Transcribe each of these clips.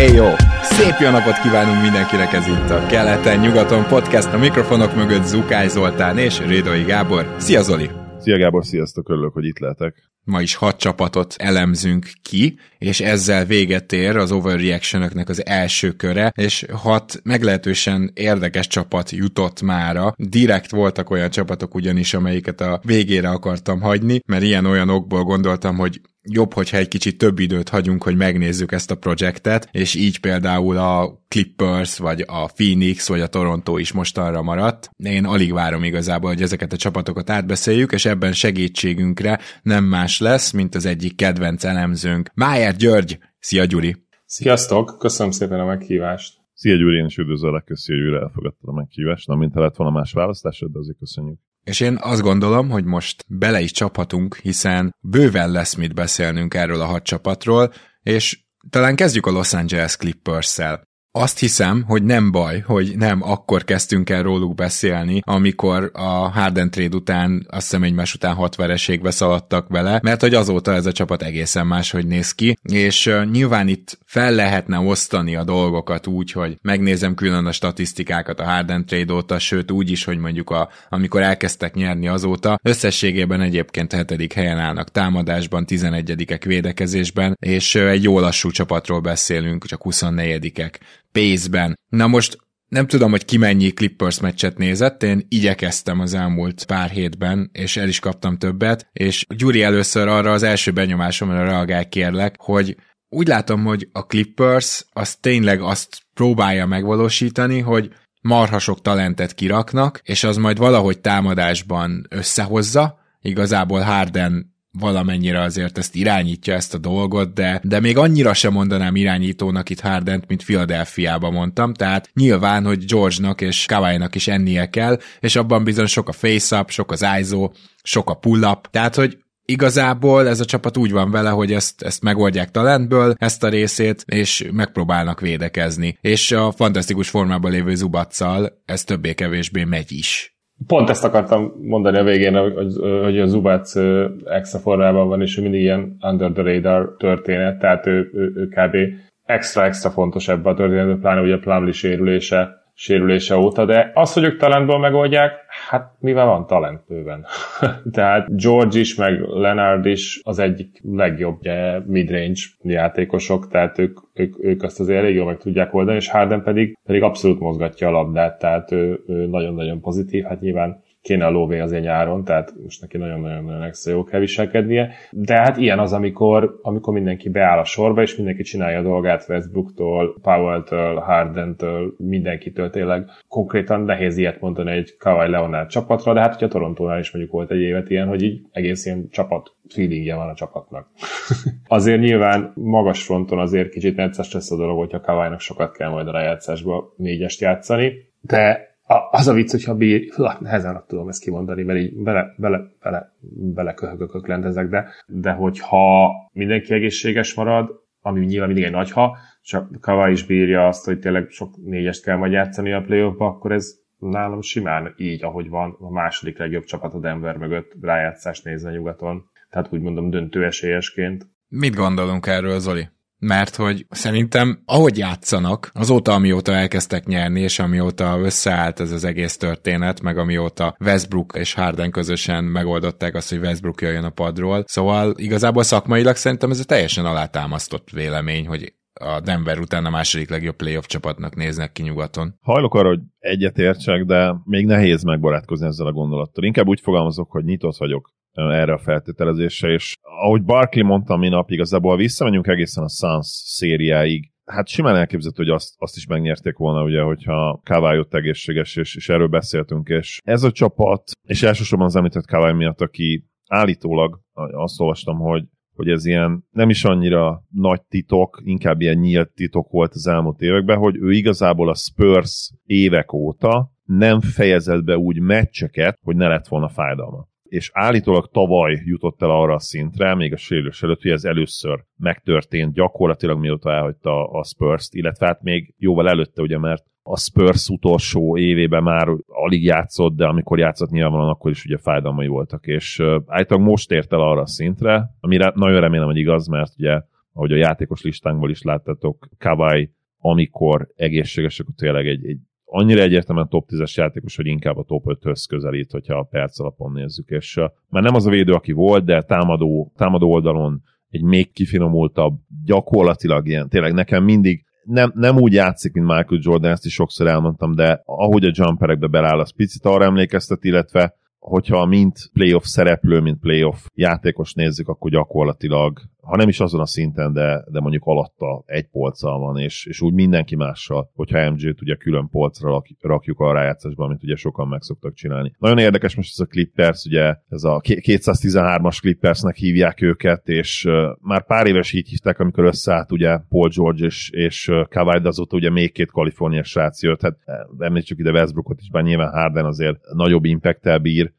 Hey jó! Szép jó napot kívánunk mindenkinek ez itt a Keleten-nyugaton podcast, a mikrofonok mögött Zukály Zoltán és Rédai Gábor. Szia Zoli! Szia Gábor, sziasztok, örülök, hogy itt lehetek. Ma is hat csapatot elemzünk ki, és ezzel véget ér az overreaction az első köre, és hat meglehetősen érdekes csapat jutott mára. Direkt voltak olyan csapatok ugyanis, amelyiket a végére akartam hagyni, mert ilyen-olyan okból gondoltam, hogy jobb, hogyha egy kicsit több időt hagyunk, hogy megnézzük ezt a projektet, és így például a Clippers, vagy a Phoenix, vagy a Toronto is mostanra maradt. Én alig várom igazából, hogy ezeket a csapatokat átbeszéljük, és ebben segítségünkre nem más lesz, mint az egyik kedvenc elemzőnk. Májer György! Szia Gyuri! Sziasztok! Köszönöm szépen a meghívást! Szia Gyuri, én is üdvözöllek, köszi, hogy újra elfogadtad a meghívást. Nem, mint ha lett volna más választásod, de azért köszönjük. És én azt gondolom, hogy most bele is csaphatunk, hiszen bőven lesz mit beszélnünk erről a hat csapatról, és talán kezdjük a Los Angeles Clippers-szel. Azt hiszem, hogy nem baj, hogy nem akkor kezdtünk el róluk beszélni, amikor a Harden trade után, azt hiszem egymás után hat vereségbe szaladtak vele, mert hogy azóta ez a csapat egészen máshogy néz ki, és uh, nyilván itt fel lehetne osztani a dolgokat úgy, hogy megnézem külön a statisztikákat a Harden trade óta, sőt úgy is, hogy mondjuk a, amikor elkezdtek nyerni azóta, összességében egyébként hetedik helyen állnak támadásban, 11 védekezésben, és egy jó lassú csapatról beszélünk, csak 24-ek pace-ben. Na most nem tudom, hogy ki mennyi Clippers meccset nézett, én igyekeztem az elmúlt pár hétben, és el is kaptam többet, és Gyuri először arra az első benyomásomra reagál kérlek, hogy úgy látom, hogy a Clippers az tényleg azt próbálja megvalósítani, hogy marha sok talentet kiraknak, és az majd valahogy támadásban összehozza, igazából Harden valamennyire azért ezt irányítja ezt a dolgot, de, de még annyira sem mondanám irányítónak itt Hardent, mint Philadelphia-ba mondtam, tehát nyilván, hogy George-nak és Kawai-nak is ennie kell, és abban bizony sok a face-up, sok az ISO, sok a pull-up, tehát, hogy igazából ez a csapat úgy van vele, hogy ezt, ezt megoldják talentből, ezt a részét, és megpróbálnak védekezni. És a fantasztikus formában lévő Zubaccal ez többé-kevésbé megy is. Pont ezt akartam mondani a végén, hogy, hogy a Zubac extra formában van, és ő mindig ilyen under the radar történet, tehát ő, ő, ő kb. extra-extra fontos ebben a történetben, pláne ugye a Plumlee sérülése sérülése óta, de az, hogy ők talentból megoldják, hát mivel van talent bőven. Tehát George is, meg Leonard is az egyik legjobb ugye, midrange játékosok, tehát ők, ők, ők azt azért elég jól meg tudják oldani, és Harden pedig, pedig abszolút mozgatja a labdát, tehát ő, ő nagyon-nagyon pozitív, hát nyilván kéne a lóvé azért nyáron, tehát most neki nagyon-nagyon extra jó kell viselkednie. De hát ilyen az, amikor, amikor mindenki beáll a sorba, és mindenki csinálja a dolgát Westbrooktól, Powell-től, Harden-től, mindenkitől tényleg. Konkrétan nehéz ilyet mondani egy Kawhi Leonard csapatra, de hát ugye a Torontónál is mondjuk volt egy évet ilyen, hogy így egész ilyen csapat feelingje van a csapatnak. azért nyilván magas fronton azért kicsit necces lesz a dolog, hogyha Kawai-nak sokat kell majd a rájátszásba négyest játszani, de az a vicc, hogyha bír, nehezen tudom ezt kimondani, mert így bele, bele, bele, bele köhögökök lendezek, de, de hogyha mindenki egészséges marad, ami nyilván mindig egy nagy ha, csak Kava is bírja azt, hogy tényleg sok négyest kell majd játszani a playoffba, akkor ez nálam simán így, ahogy van, a második legjobb csapat a Denver mögött rájátszást nézve nyugaton. Tehát úgy mondom döntő esélyesként. Mit gondolunk erről, Zoli? Mert hogy szerintem ahogy játszanak, azóta, amióta elkezdtek nyerni, és amióta összeállt ez az egész történet, meg amióta Westbrook és Harden közösen megoldották azt, hogy Westbrook jöjjön a padról, szóval igazából szakmailag szerintem ez egy teljesen alátámasztott vélemény, hogy a Denver után a második legjobb playoff csapatnak néznek ki nyugaton. Hajlok arra, hogy egyetértsek, de még nehéz megbarátkozni ezzel a gondolattal. Inkább úgy fogalmazok, hogy nyitott vagyok erre a feltételezésre, és ahogy Barkley mondta minap, igazából visszamegyünk egészen a Suns szériáig, hát simán elképzelhető, hogy azt, azt is megnyerték volna, ugye, hogyha Kawai ott egészséges, és, és erről beszéltünk, és ez a csapat, és elsősorban az említett Kawai miatt, aki állítólag, azt olvastam, hogy hogy ez ilyen nem is annyira nagy titok, inkább ilyen nyílt titok volt az elmúlt években, hogy ő igazából a Spurs évek óta nem fejezett be úgy meccseket, hogy ne lett volna fájdalma és állítólag tavaly jutott el arra a szintre, még a sérülés előtt, hogy ez először megtörtént gyakorlatilag mióta elhagyta a Spurs-t, illetve hát még jóval előtte, ugye, mert a Spurs utolsó évében már alig játszott, de amikor játszott nyilvánvalóan, akkor is ugye fájdalmai voltak, és állítólag most ért el arra a szintre, amire nagyon remélem, hogy igaz, mert ugye, ahogy a játékos listánkból is láttatok, Kawai, amikor egészséges, akkor tényleg egy, egy annyira egyértelműen top 10-es játékos, hogy inkább a top 5-höz közelít, hogyha a perc alapon nézzük. És uh, már nem az a védő, aki volt, de támadó, támadó oldalon egy még kifinomultabb, gyakorlatilag ilyen, tényleg nekem mindig nem, nem úgy játszik, mint Michael Jordan, ezt is sokszor elmondtam, de ahogy a jumperekbe beláll, az picit arra emlékeztet, illetve hogyha mint playoff szereplő, mint playoff játékos nézzük, akkor gyakorlatilag ha nem is azon a szinten, de, de mondjuk alatta egy polccal van, és, és úgy mindenki mással, hogyha MJ-t ugye külön polcra rakjuk a rájátszásban, amit ugye sokan meg szoktak csinálni. Nagyon érdekes most ez a Clippers, ugye ez a 213-as Clippersnek hívják őket, és uh, már pár éves így hívták, amikor összeállt ugye Paul George és, és uh, Kawhi, de azóta ugye még két kaliforniai srác jött, hát említsük ide Westbrookot is, bár nyilván Harden azért nagyobb impact bír,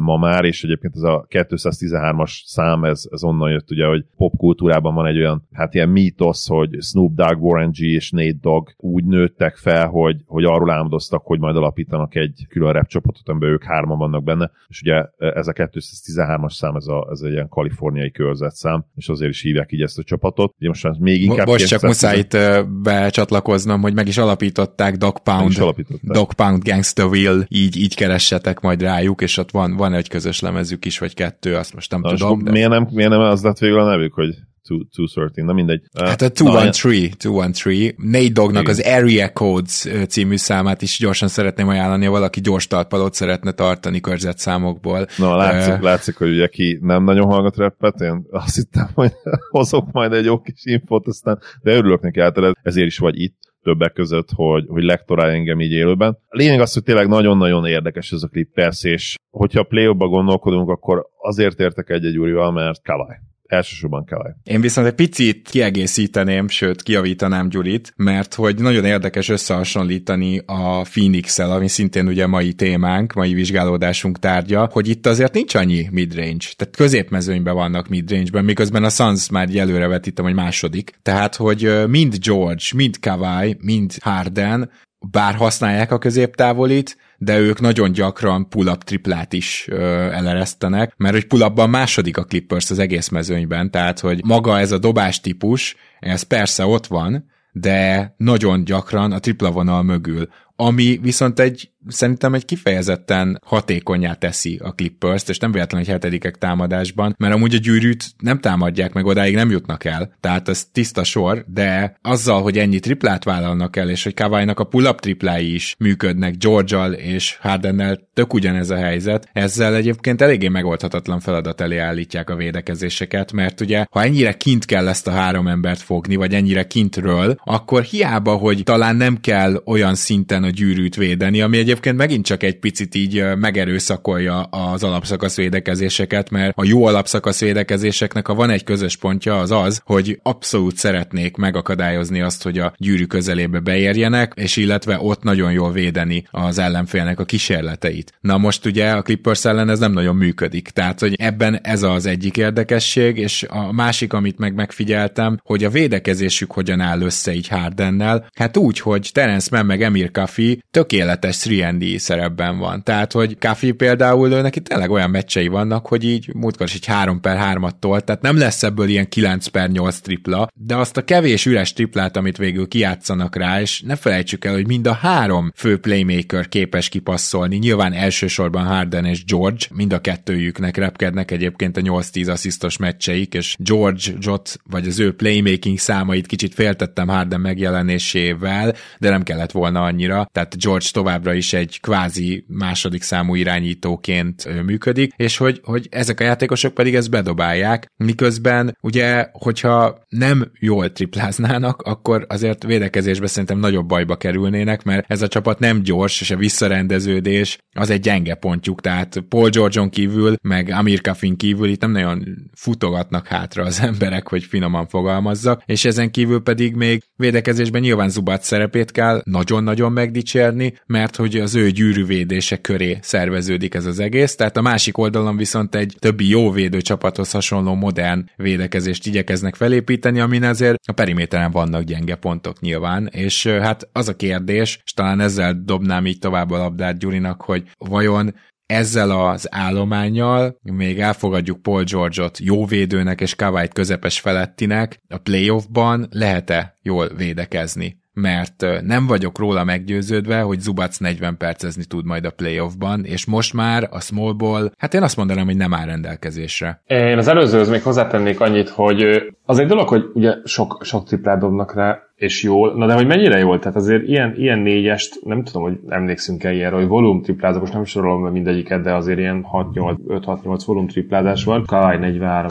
ma már, és egyébként ez a 213-as szám, ez, ez onnan jött ugye, hogy popkultúrában van egy olyan, hát ilyen mítosz, hogy Snoop Dogg, Warren G és Nate Dogg úgy nőttek fel, hogy, hogy arról álmodoztak, hogy majd alapítanak egy külön rap csapatot, amiben ők hárman vannak benne, és ugye ez a 213-as szám, ez, a, ez egy ilyen kaliforniai körzetszám, és azért is hívják így ezt a csapatot. Ugye most még inkább... Most csak muszáj itt becsatlakoznom, hogy meg is alapították Dog Pound, is alapították. Dog Pound Gangsta Will, így, így keressetek majd rájuk, és ott van van, van egy közös lemezük is, vagy kettő, azt most nem Na, tudom. De... Miért, nem, miért nem az lett végül a nevük, hogy 213, na mindegy. Hát a 213, 213. Nate Dognak az Area Codes című számát is gyorsan szeretném ajánlani, ha valaki gyors talpalót szeretne tartani számokból. Na, látszik, uh, látszik, hogy ugye ki nem nagyon hallgat rappet, én azt hittem, hogy hozok majd egy jó kis infót, aztán, de örülök neki általában, ezért is vagy itt többek között, hogy, hogy lektorál engem így élőben. A lényeg az, hogy tényleg nagyon-nagyon érdekes ez a klip, persze, és hogyha play gondolkodunk, akkor azért értek egy-egy úrival, mert Kawai elsősorban kell. Én viszont egy picit kiegészíteném, sőt kiavítanám Gyurit, mert hogy nagyon érdekes összehasonlítani a Phoenix-el, ami szintén ugye mai témánk, mai vizsgálódásunk tárgya, hogy itt azért nincs annyi midrange, tehát középmezőnyben vannak midrange-ben, miközben a Suns már előre vetítem, hogy második. Tehát, hogy mind George, mind Kawhi, mind Harden bár használják a középtávolit, de ők nagyon gyakran pull-up triplát is ö, eleresztenek, mert hogy pull-upban második a Clippers az egész mezőnyben, tehát hogy maga ez a dobás típus, ez persze ott van, de nagyon gyakran a tripla vonal mögül, ami viszont egy szerintem egy kifejezetten hatékonyá teszi a Clippers-t, és nem véletlenül, hogy hetedikek támadásban, mert amúgy a gyűrűt nem támadják meg, odáig nem jutnak el, tehát ez tiszta sor, de azzal, hogy ennyi triplát vállalnak el, és hogy kawai a pull-up triplái is működnek george és Hardennel tök ugyanez a helyzet, ezzel egyébként eléggé megoldhatatlan feladat elé állítják a védekezéseket, mert ugye, ha ennyire kint kell ezt a három embert fogni, vagy ennyire kintről, akkor hiába, hogy talán nem kell olyan szinten a gyűrűt védeni, ami egy egyébként megint csak egy picit így megerőszakolja az alapszakasz védekezéseket, mert a jó alapszakasz védekezéseknek, ha van egy közös pontja, az az, hogy abszolút szeretnék megakadályozni azt, hogy a gyűrű közelébe beérjenek, és illetve ott nagyon jól védeni az ellenfélnek a kísérleteit. Na most ugye a Clippers ellen ez nem nagyon működik, tehát hogy ebben ez az egyik érdekesség, és a másik, amit meg megfigyeltem, hogy a védekezésük hogyan áll össze így Hardennel, hát úgy, hogy Terence Mann meg Emir Kafi tökéletes 3D szerepben van. Tehát, hogy Kafi például ő neki tényleg olyan meccsei vannak, hogy így múltkor is egy 3 per 3 tól, tehát nem lesz ebből ilyen 9 per 8 tripla, de azt a kevés üres triplát, amit végül kiátszanak rá, és ne felejtsük el, hogy mind a három fő playmaker képes kipasszolni, nyilván elsősorban Harden és George, mind a kettőjüknek repkednek egyébként a 8-10 asszisztos meccseik, és George Jot, vagy az ő playmaking számait kicsit féltettem Harden megjelenésével, de nem kellett volna annyira, tehát George továbbra is egy kvázi második számú irányítóként működik, és hogy, hogy ezek a játékosok pedig ezt bedobálják, miközben ugye, hogyha nem jól tripláznának, akkor azért védekezésbe szerintem nagyobb bajba kerülnének, mert ez a csapat nem gyors, és a visszarendeződés az egy gyenge pontjuk, tehát Paul George-on kívül, meg Amir Kafin kívül itt nem nagyon futogatnak hátra az emberek, hogy finoman fogalmazzak, és ezen kívül pedig még védekezésben nyilván Zubat szerepét kell nagyon-nagyon megdicsérni, mert hogy hogy az ő gyűrűvédése köré szerveződik ez az egész, tehát a másik oldalon viszont egy többi jó védő csapathoz hasonló modern védekezést igyekeznek felépíteni, amin azért a periméteren vannak gyenge pontok nyilván, és hát az a kérdés, és talán ezzel dobnám így tovább a labdát Gyurinak, hogy vajon ezzel az állományjal még elfogadjuk Paul George-ot jó védőnek és Kawait közepes felettinek, a playoffban lehet-e jól védekezni? Mert nem vagyok róla meggyőződve, hogy Zubac 40 percezni tud majd a playoffban, és most már a small ball, hát én azt mondanám, hogy nem áll rendelkezésre. Én az előzőhöz még hozzátennék annyit, hogy az egy dolog, hogy ugye sok, sok triplát dobnak rá, és jól, na de hogy mennyire jól, tehát azért ilyen, ilyen négyest, nem tudom, hogy emlékszünk-e ilyenre, hogy volum triplázok, most nem sorolom be mindegyiket, de azért ilyen 5-6-8 volum triplázás van. Kawai 43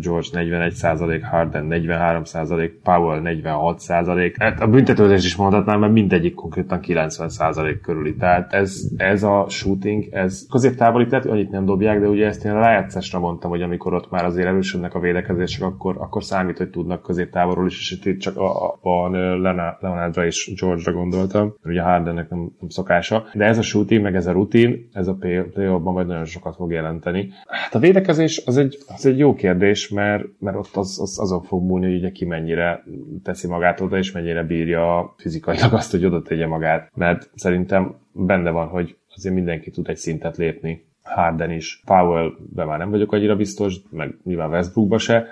George 41% Harden 43% Powell 46% hát a büntetőzés is mondhatnám, mert mindegyik konkrétan 90% körüli. Tehát ez, ez a shooting, ez középtávoli, tehát annyit nem dobják, de ugye ezt én a rájátszásra mondtam, hogy amikor ott már azért erősödnek a védekezések, akkor, akkor számít, hogy tudnak középtávolról is, és itt csak a a, a Leonardra és George-ra gondoltam, ugye Hardennek nem, nem szokása, de ez a shooting, meg ez a rutin, ez a play majd nagyon sokat fog jelenteni. Hát a védekezés az egy, az egy jó kérdés, mert, mert ott az, az azon fog múlni, hogy ugye ki mennyire teszi magát oda, és mennyire bírja fizikailag azt, hogy oda tegye magát. Mert szerintem benne van, hogy azért mindenki tud egy szintet lépni. Harden is. Powell-be már nem vagyok annyira biztos, meg nyilván Westbrookba se,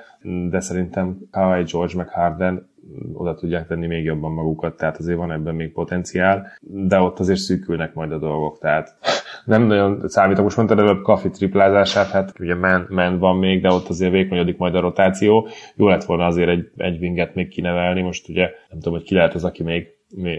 de szerintem Kawhi George meg Harden oda tudják tenni még jobban magukat, tehát azért van ebben még potenciál, de ott azért szűkülnek majd a dolgok, tehát nem nagyon számítok. Most mondtad előbb kafi triplázását, hát ugye men, men van még, de ott azért vékonyodik majd a rotáció. Jó lett volna azért egy, egy winget még kinevelni, most ugye nem tudom, hogy ki lehet az, aki még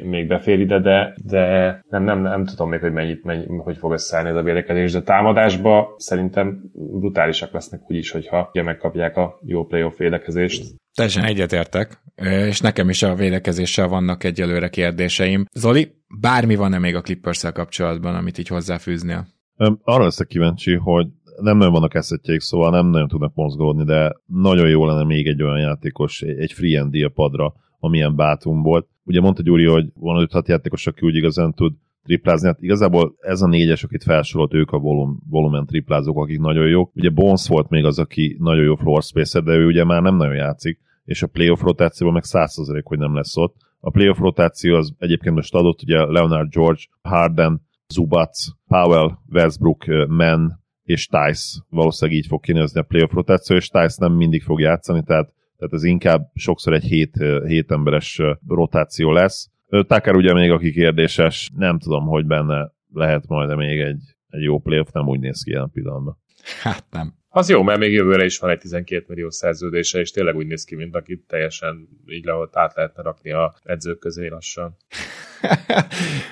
még befér ide, de, de nem, nem, nem tudom még, hogy mennyit, mennyi, hogy fog összeállni ez a védekezés, de támadásba szerintem brutálisak lesznek úgyis, hogyha ugye megkapják a jó playoff védekezést. Teljesen egyetértek, és nekem is a védekezéssel vannak egyelőre kérdéseim. Zoli, bármi van-e még a clippers kapcsolatban, amit így hozzáfűznél? Arra leszek kíváncsi, hogy nem nagyon vannak eszetjeik, szóval nem nagyon tudnak mozgolódni, de nagyon jó lenne még egy olyan játékos, egy free and a padra, amilyen bátum volt. Ugye mondta Gyuri, hogy van 5-6 játékos, aki úgy igazán tud triplázni. Hát igazából ez a négyes, akit felsorolt, ők a volum, volumen triplázók, akik nagyon jók. Ugye Bones volt még az, aki nagyon jó floor space de ő ugye már nem nagyon játszik, és a playoff rotációban meg 100% hogy nem lesz ott. A playoff rotáció az egyébként most adott, ugye Leonard George, Harden, Zubac, Powell, Westbrook, Men és Tice valószínűleg így fog kinézni a playoff rotáció, és Tice nem mindig fog játszani, tehát tehát ez inkább sokszor egy hét, hét emberes rotáció lesz. Tucker ugye még aki kérdéses, nem tudom, hogy benne lehet majd még egy, egy jó playoff, nem úgy néz ki ilyen pillanatban. Hát nem. Az jó, mert még jövőre is van egy 12 millió szerződése, és tényleg úgy néz ki, mint akit teljesen így le át lehetne rakni a edzők közé lassan.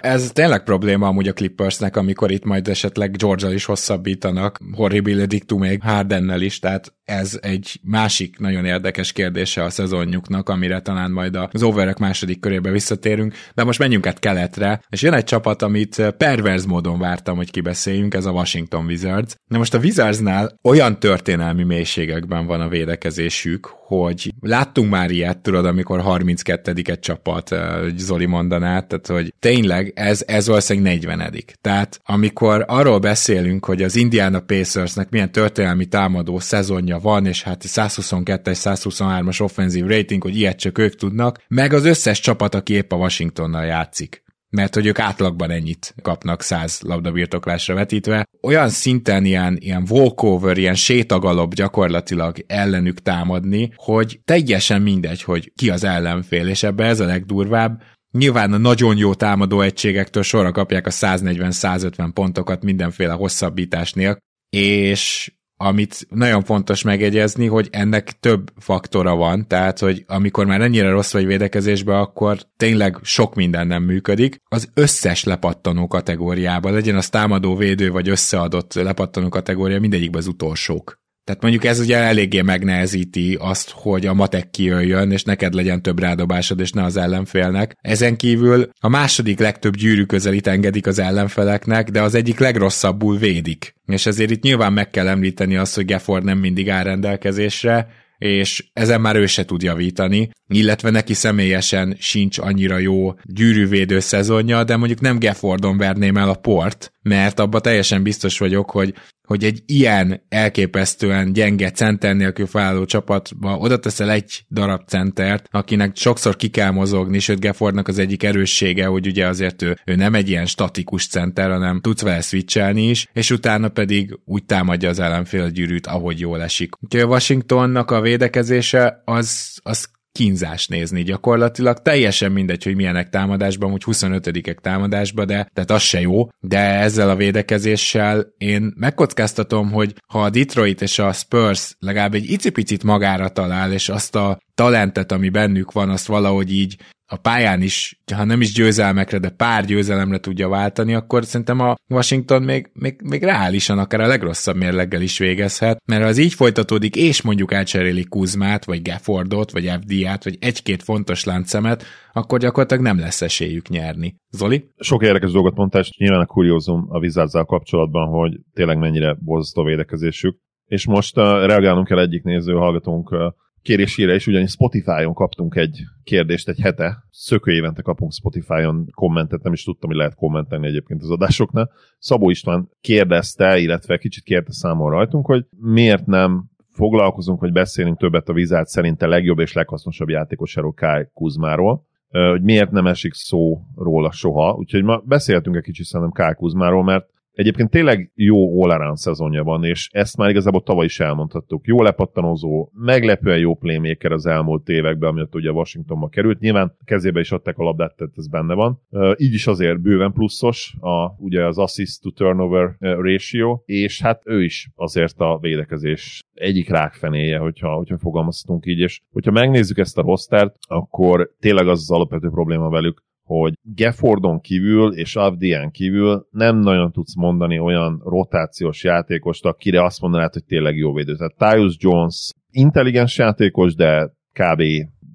Ez tényleg probléma amúgy a Clippersnek, amikor itt majd esetleg george is hosszabbítanak, horribile még Hardennel is, tehát ez egy másik nagyon érdekes kérdése a szezonjuknak, amire talán majd az overek második körébe visszatérünk, de most menjünk át keletre, és jön egy csapat, amit perverz módon vártam, hogy kibeszéljünk, ez a Washington Wizards. Na most a Wizardsnál olyan történelmi mélységekben van a védekezésük, hogy láttunk már ilyet, tudod, amikor 32 egy csapat, Zoli mondaná, tehát hogy tényleg ez, ez valószínűleg 40 Tehát amikor arról beszélünk, hogy az Indiana Pacersnek milyen történelmi támadó szezonja van, és hát 122-es, 123-as offenzív rating, hogy ilyet csak ők tudnak, meg az összes csapat, aki épp a Washingtonnal játszik mert hogy ők átlagban ennyit kapnak száz labdabirtoklásra vetítve. Olyan szinten ilyen, ilyen walkover, ilyen sétagalop gyakorlatilag ellenük támadni, hogy teljesen mindegy, hogy ki az ellenfél, és ebbe ez a legdurvább, Nyilván a nagyon jó támadó egységektől sorra kapják a 140-150 pontokat mindenféle hosszabbítás nélkül, és amit nagyon fontos megegyezni, hogy ennek több faktora van, tehát, hogy amikor már ennyire rossz vagy védekezésbe, akkor tényleg sok minden nem működik. Az összes lepattanó kategóriában, legyen az támadó, védő vagy összeadott lepattanó kategória, mindegyikben az utolsók. Tehát mondjuk ez ugye eléggé megnehezíti azt, hogy a matek kijöjjön, és neked legyen több rádobásod, és ne az ellenfélnek. Ezen kívül a második legtöbb gyűrű közelít engedik az ellenfeleknek, de az egyik legrosszabbul védik. És ezért itt nyilván meg kell említeni azt, hogy Gafford nem mindig áll rendelkezésre, és ezen már ő se tud javítani, illetve neki személyesen sincs annyira jó gyűrűvédő szezonja, de mondjuk nem Gaffordon verném el a port, mert abba teljesen biztos vagyok, hogy hogy egy ilyen elképesztően gyenge center nélkül felálló csapatba oda teszel egy darab centert, akinek sokszor ki kell mozogni, sőt Gaffordnak az egyik erőssége, hogy ugye azért ő, ő nem egy ilyen statikus center, hanem tudsz vele switchelni is, és utána pedig úgy támadja az ellenfél a gyűrűt, ahogy jól esik. Úgyhogy a Washingtonnak a védekezése az, az kínzás nézni gyakorlatilag. Teljesen mindegy, hogy milyenek támadásban, hogy 25-ek támadásban, de tehát az se jó, de ezzel a védekezéssel én megkockáztatom, hogy ha a Detroit és a Spurs legalább egy icipicit magára talál, és azt a talentet, ami bennük van, azt valahogy így a pályán is, ha nem is győzelmekre, de pár győzelemre tudja váltani, akkor szerintem a Washington még, még, még reálisan akár a legrosszabb mérleggel is végezhet, mert ha az így folytatódik, és mondjuk elcserélik Kuzmát, vagy Gaffordot, vagy FD-át, vagy egy-két fontos láncszemet, akkor gyakorlatilag nem lesz esélyük nyerni. Zoli? Sok érdekes dolgot mondtál, és nyilván a kuriózum a vizázzal kapcsolatban, hogy tényleg mennyire borzasztó védekezésük. És most uh, reagálnunk kell egyik néző hallgatónk uh, kérésére is, ugyanis Spotify-on kaptunk egy kérdést egy hete. Szökő évente kapunk Spotify-on kommentet, nem is tudtam, hogy lehet kommentelni egyébként az adásoknál. Szabó István kérdezte, illetve kicsit kérte számon rajtunk, hogy miért nem foglalkozunk, hogy beszélünk többet a vizát szerinte legjobb és leghasznosabb játékosáról Kai Kuzmáról, hogy miért nem esik szó róla soha. Úgyhogy ma beszéltünk egy kicsit szerintem Kai Kuzmáról, mert Egyébként tényleg jó all szezonja van, és ezt már igazából tavaly is elmondhattuk. Jó lepattanozó, meglepően jó playmaker az elmúlt években, amiatt ugye Washingtonba került. Nyilván kezébe is adták a labdát, tehát ez benne van. Így is azért bőven pluszos, a, ugye az assist to turnover ratio, és hát ő is azért a védekezés egyik rákfenéje, hogyha, hogyha fogalmazhatunk így, és hogyha megnézzük ezt a rostert, akkor tényleg az az alapvető probléma velük, hogy Gaffordon kívül és Avdian kívül nem nagyon tudsz mondani olyan rotációs játékost, akire azt mondanád, hogy tényleg jó védő. Tehát Tyus Jones intelligens játékos, de kb.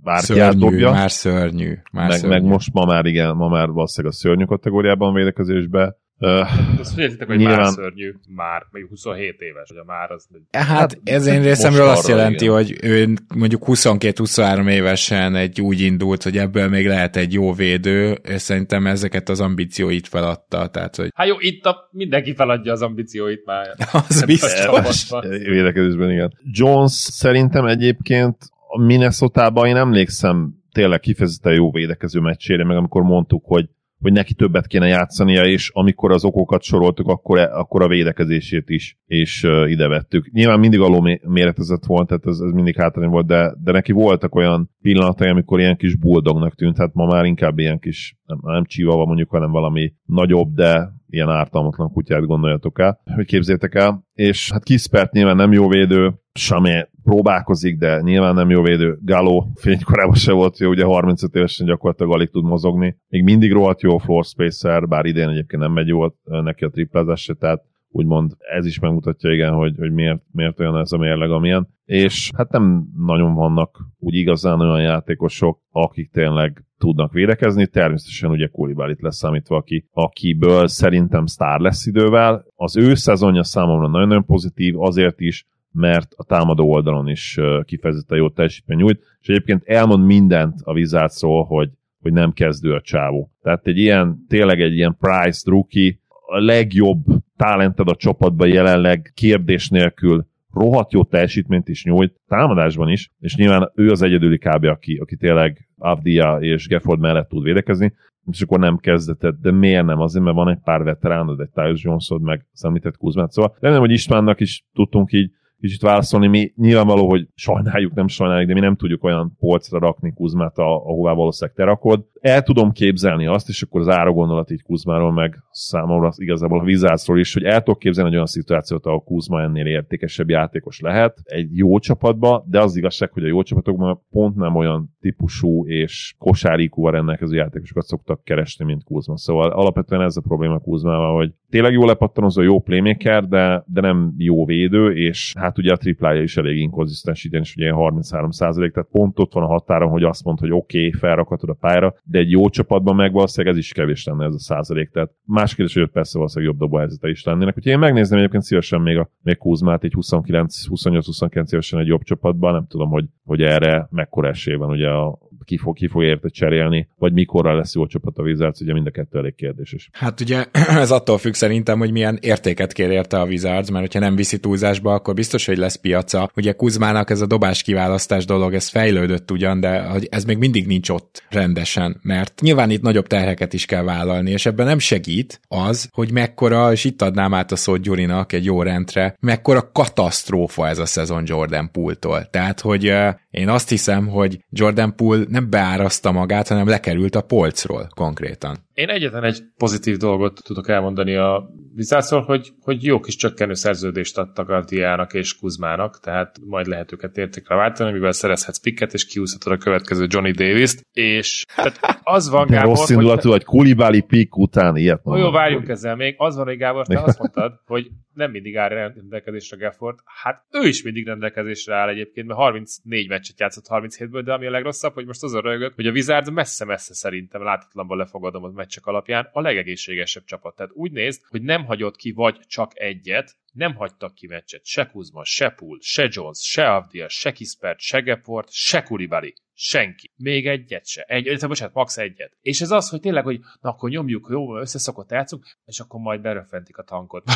bárki dobja. Már szörnyű. Már meg, szörnyű. meg, most ma már igen, ma már valószínűleg a szörnyű kategóriában védekezésbe Uh, Azt figyeljetek, hogy nyilván... már szörnyű, már, még 27 éves, hogy a már az... Hát, hát ez én részemről azt jelenti, igen. hogy ő mondjuk 22-23 évesen egy úgy indult, hogy ebből még lehet egy jó védő, és szerintem ezeket az ambícióit feladta, tehát hogy... Hát jó, itt a, mindenki feladja az ambícióit már. az biztos. Védekezésben, igen. Jones szerintem egyébként a Minnesota-ban én emlékszem tényleg kifejezetten jó védekező meccsére, meg amikor mondtuk, hogy hogy neki többet kéne játszania, és amikor az okokat soroltuk, akkor, akkor a védekezését is és ide vettük. Nyilván mindig alul méretezett volt, tehát ez, ez mindig hátrány volt, de, de neki voltak olyan pillanatai, amikor ilyen kis bulldognak tűnt, hát ma már inkább ilyen kis, nem, nem csívava mondjuk, hanem valami nagyobb, de ilyen ártalmatlan kutyát gondoljatok el, hogy képzétek el. És hát Kispert nyilván nem jó védő, Samé próbálkozik, de nyilván nem jó védő. Galo fénykorában se volt jó, ugye 35 évesen gyakorlatilag alig tud mozogni. Még mindig rohadt jó floor spacer, bár idén egyébként nem megy jól neki a triplázás tehát úgymond ez is megmutatja igen, hogy, hogy miért, miért olyan ez a mérleg, amilyen. És hát nem nagyon vannak úgy igazán olyan játékosok, akik tényleg tudnak védekezni. Természetesen ugye Koulibalit leszámítva, aki, akiből szerintem sztár lesz idővel. Az ő szezonja számomra nagyon-nagyon pozitív, azért is, mert a támadó oldalon is kifejezetten jó teljesítmény nyújt, és egyébként elmond mindent a Wizardsról, hogy, hogy nem kezdő a csávó. Tehát egy ilyen, tényleg egy ilyen price rookie, a legjobb talented a csapatban jelenleg kérdés nélkül rohadt jó teljesítményt is nyújt, támadásban is, és nyilván ő az egyedüli kb. aki, aki tényleg Avdia és Gafford mellett tud védekezni, és akkor nem kezdetett, de miért nem? Azért, mert van egy pár veteránod, egy Tyus Jonesod, meg szemlített Kuzmát. Szóval remélem, hogy Istvánnak is tudtunk így kicsit válaszolni. Mi nyilvánvaló, hogy sajnáljuk, nem sajnáljuk, de mi nem tudjuk olyan polcra rakni Kuzmát, ahová valószínűleg te rakod. El tudom képzelni azt, és akkor az áragondolat így Kuzmáról, meg számomra igazából a Vizászról is, hogy el tudok képzelni egy olyan szituációt, ahol Kuzma ennél értékesebb játékos lehet egy jó csapatba, de az igazság, hogy a jó csapatokban pont nem olyan típusú és kosárikúval rendelkező játékosokat szoktak keresni, mint Kuzma. Szóval alapvetően ez a probléma Kuzmával, hogy tényleg jó lepattanozó, jó playmaker, de, de nem jó védő, és hát ugye a triplája is elég inkonzisztens idén, és ugye 33 százalék, tehát pont ott van a határon, hogy azt mond, hogy oké, okay, felrakhatod a pályára, de egy jó csapatban meg valószínűleg ez is kevés lenne ez a százalék, tehát más kérdés, hogy persze valószínűleg jobb dobóhelyzete is lennének. Úgyhogy én megnézném egyébként szívesen még, a, még Kuzmát, egy 29-28-29 évesen egy jobb csapatban, nem tudom, hogy, hogy erre mekkora esély van, ugye a, ki fog, ki fog érte cserélni, vagy mikorra lesz jó csapat a Wizards, ugye mind a kettő elég kérdéses. Hát ugye ez attól függ szerintem, hogy milyen értéket kér érte a Wizards, mert hogyha nem viszi túlzásba, akkor biztos, hogy lesz piaca. Ugye Kuzmának ez a dobás kiválasztás dolog, ez fejlődött ugyan, de hogy ez még mindig nincs ott rendesen, mert nyilván itt nagyobb terheket is kell vállalni, és ebben nem segít az, hogy mekkora, és itt adnám át a szót Gyurinak egy jó rendre, mekkora katasztrófa ez a szezon Jordan Poole-tól. Tehát, hogy én azt hiszem, hogy Jordan Poole nem beárazta magát, hanem lekerült a polcról konkrétan. Én egyetlen egy pozitív dolgot tudok elmondani a Vizászról, hogy, hogy jó kis csökkenő szerződést adtak Avdiának és Kuzmának, tehát majd lehet őket értékre váltani, mivel szerezhetsz pikket, és kiúszhatod a következő Johnny Davis-t, és tehát az van, De Gábor, rossz indulatú, hogy Kulibáli pik után ilyet Ó, jó, várjunk ezzel még. Az van, hogy Gábor, te azt mondtad, hogy nem mindig áll rendelkezésre Gafford. Hát ő is mindig rendelkezésre áll egyébként, mert 34 meccset játszott 37-ből, de ami a legrosszabb, hogy most azon rögök, hogy a Wizards messze-messze szerintem láthatatlanban lefogadom a meccsek alapján a legegészségesebb csapat. Tehát úgy nézd, hogy nem hagyott ki vagy csak egyet, nem hagytak ki meccset se Kuzma, se Pool, se Jones, se Avdia, se Kispert, se Geport, se Kulibali. Senki. Még egyet se. Egy, egy, bocsánat, max egyet. És ez az, hogy tényleg, hogy na akkor nyomjuk, jó, összeszokott játszunk, és akkor majd beröfentik a tankot.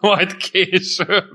majd később.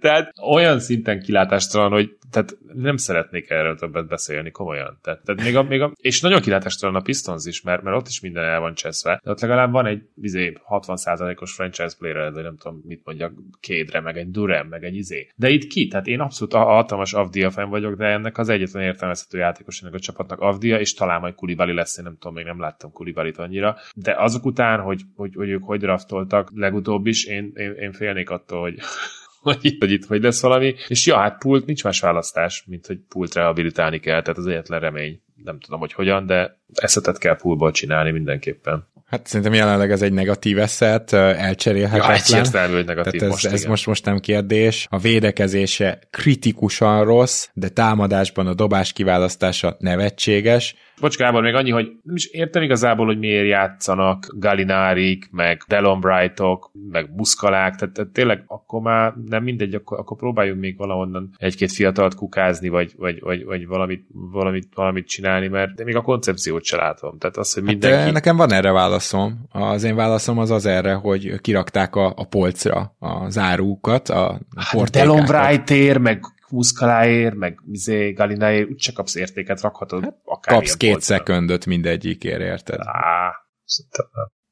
Tehát olyan szinten kilátástalan, hogy tehát nem szeretnék erről többet beszélni, komolyan. Tehát, tehát még a, még a, és nagyon kilátástalan a Pistons is, mert, mert ott is minden el van cseszve, de ott legalább van egy izé, 60%-os franchise player, de nem tudom, mit mondjak, Kédre, meg egy Durem, meg egy izé. De itt ki? Tehát én abszolút hatalmas Avdia fan vagyok, de ennek az egyetlen értelmezhető játékos ennek a csapatnak Avdia, és talán majd Kulibali lesz, én nem tudom, még nem láttam Kulibalit annyira. De azok után, hogy, hogy, hogy ők hogy draftoltak legutóbb is, én, én, én félnék attól, hogy hogy itt, hogy itt hogy lesz valami. És ja, hát pult, nincs más választás, mint hogy pult rehabilitálni kell, tehát az egyetlen remény. Nem tudom, hogy hogyan, de eszetet kell pultból csinálni mindenképpen. Hát szerintem jelenleg ez egy negatív eszet, elcserélhetetlen. Ja, egyértelmű, hogy negatív Tehát ez, most, ez most, most nem kérdés. A védekezése kritikusan rossz, de támadásban a dobás kiválasztása nevetséges. Bocs Gábor, még annyi, hogy nem is értem igazából, hogy miért játszanak Galinárik, meg Delon Brightok, meg Muszkalák, tehát, tehát tényleg akkor már nem mindegy, akkor, akkor próbáljunk még valahonnan egy-két fiatalt kukázni, vagy, vagy, vagy, vagy valamit, valamit, valamit csinálni, mert de még a koncepciót se látom. Tehát az, hogy mindenki... Hát, nekem van erre válaszom. Az én válaszom az az erre, hogy kirakták a, a polcra az árukat, a hát Delon Brightér, meg Muszkaláért, meg izé, Galináért, úgyse kapsz értéket, rakhatod hát, akár Kapsz két polcra. szekundot mindegyikért, érted? Á,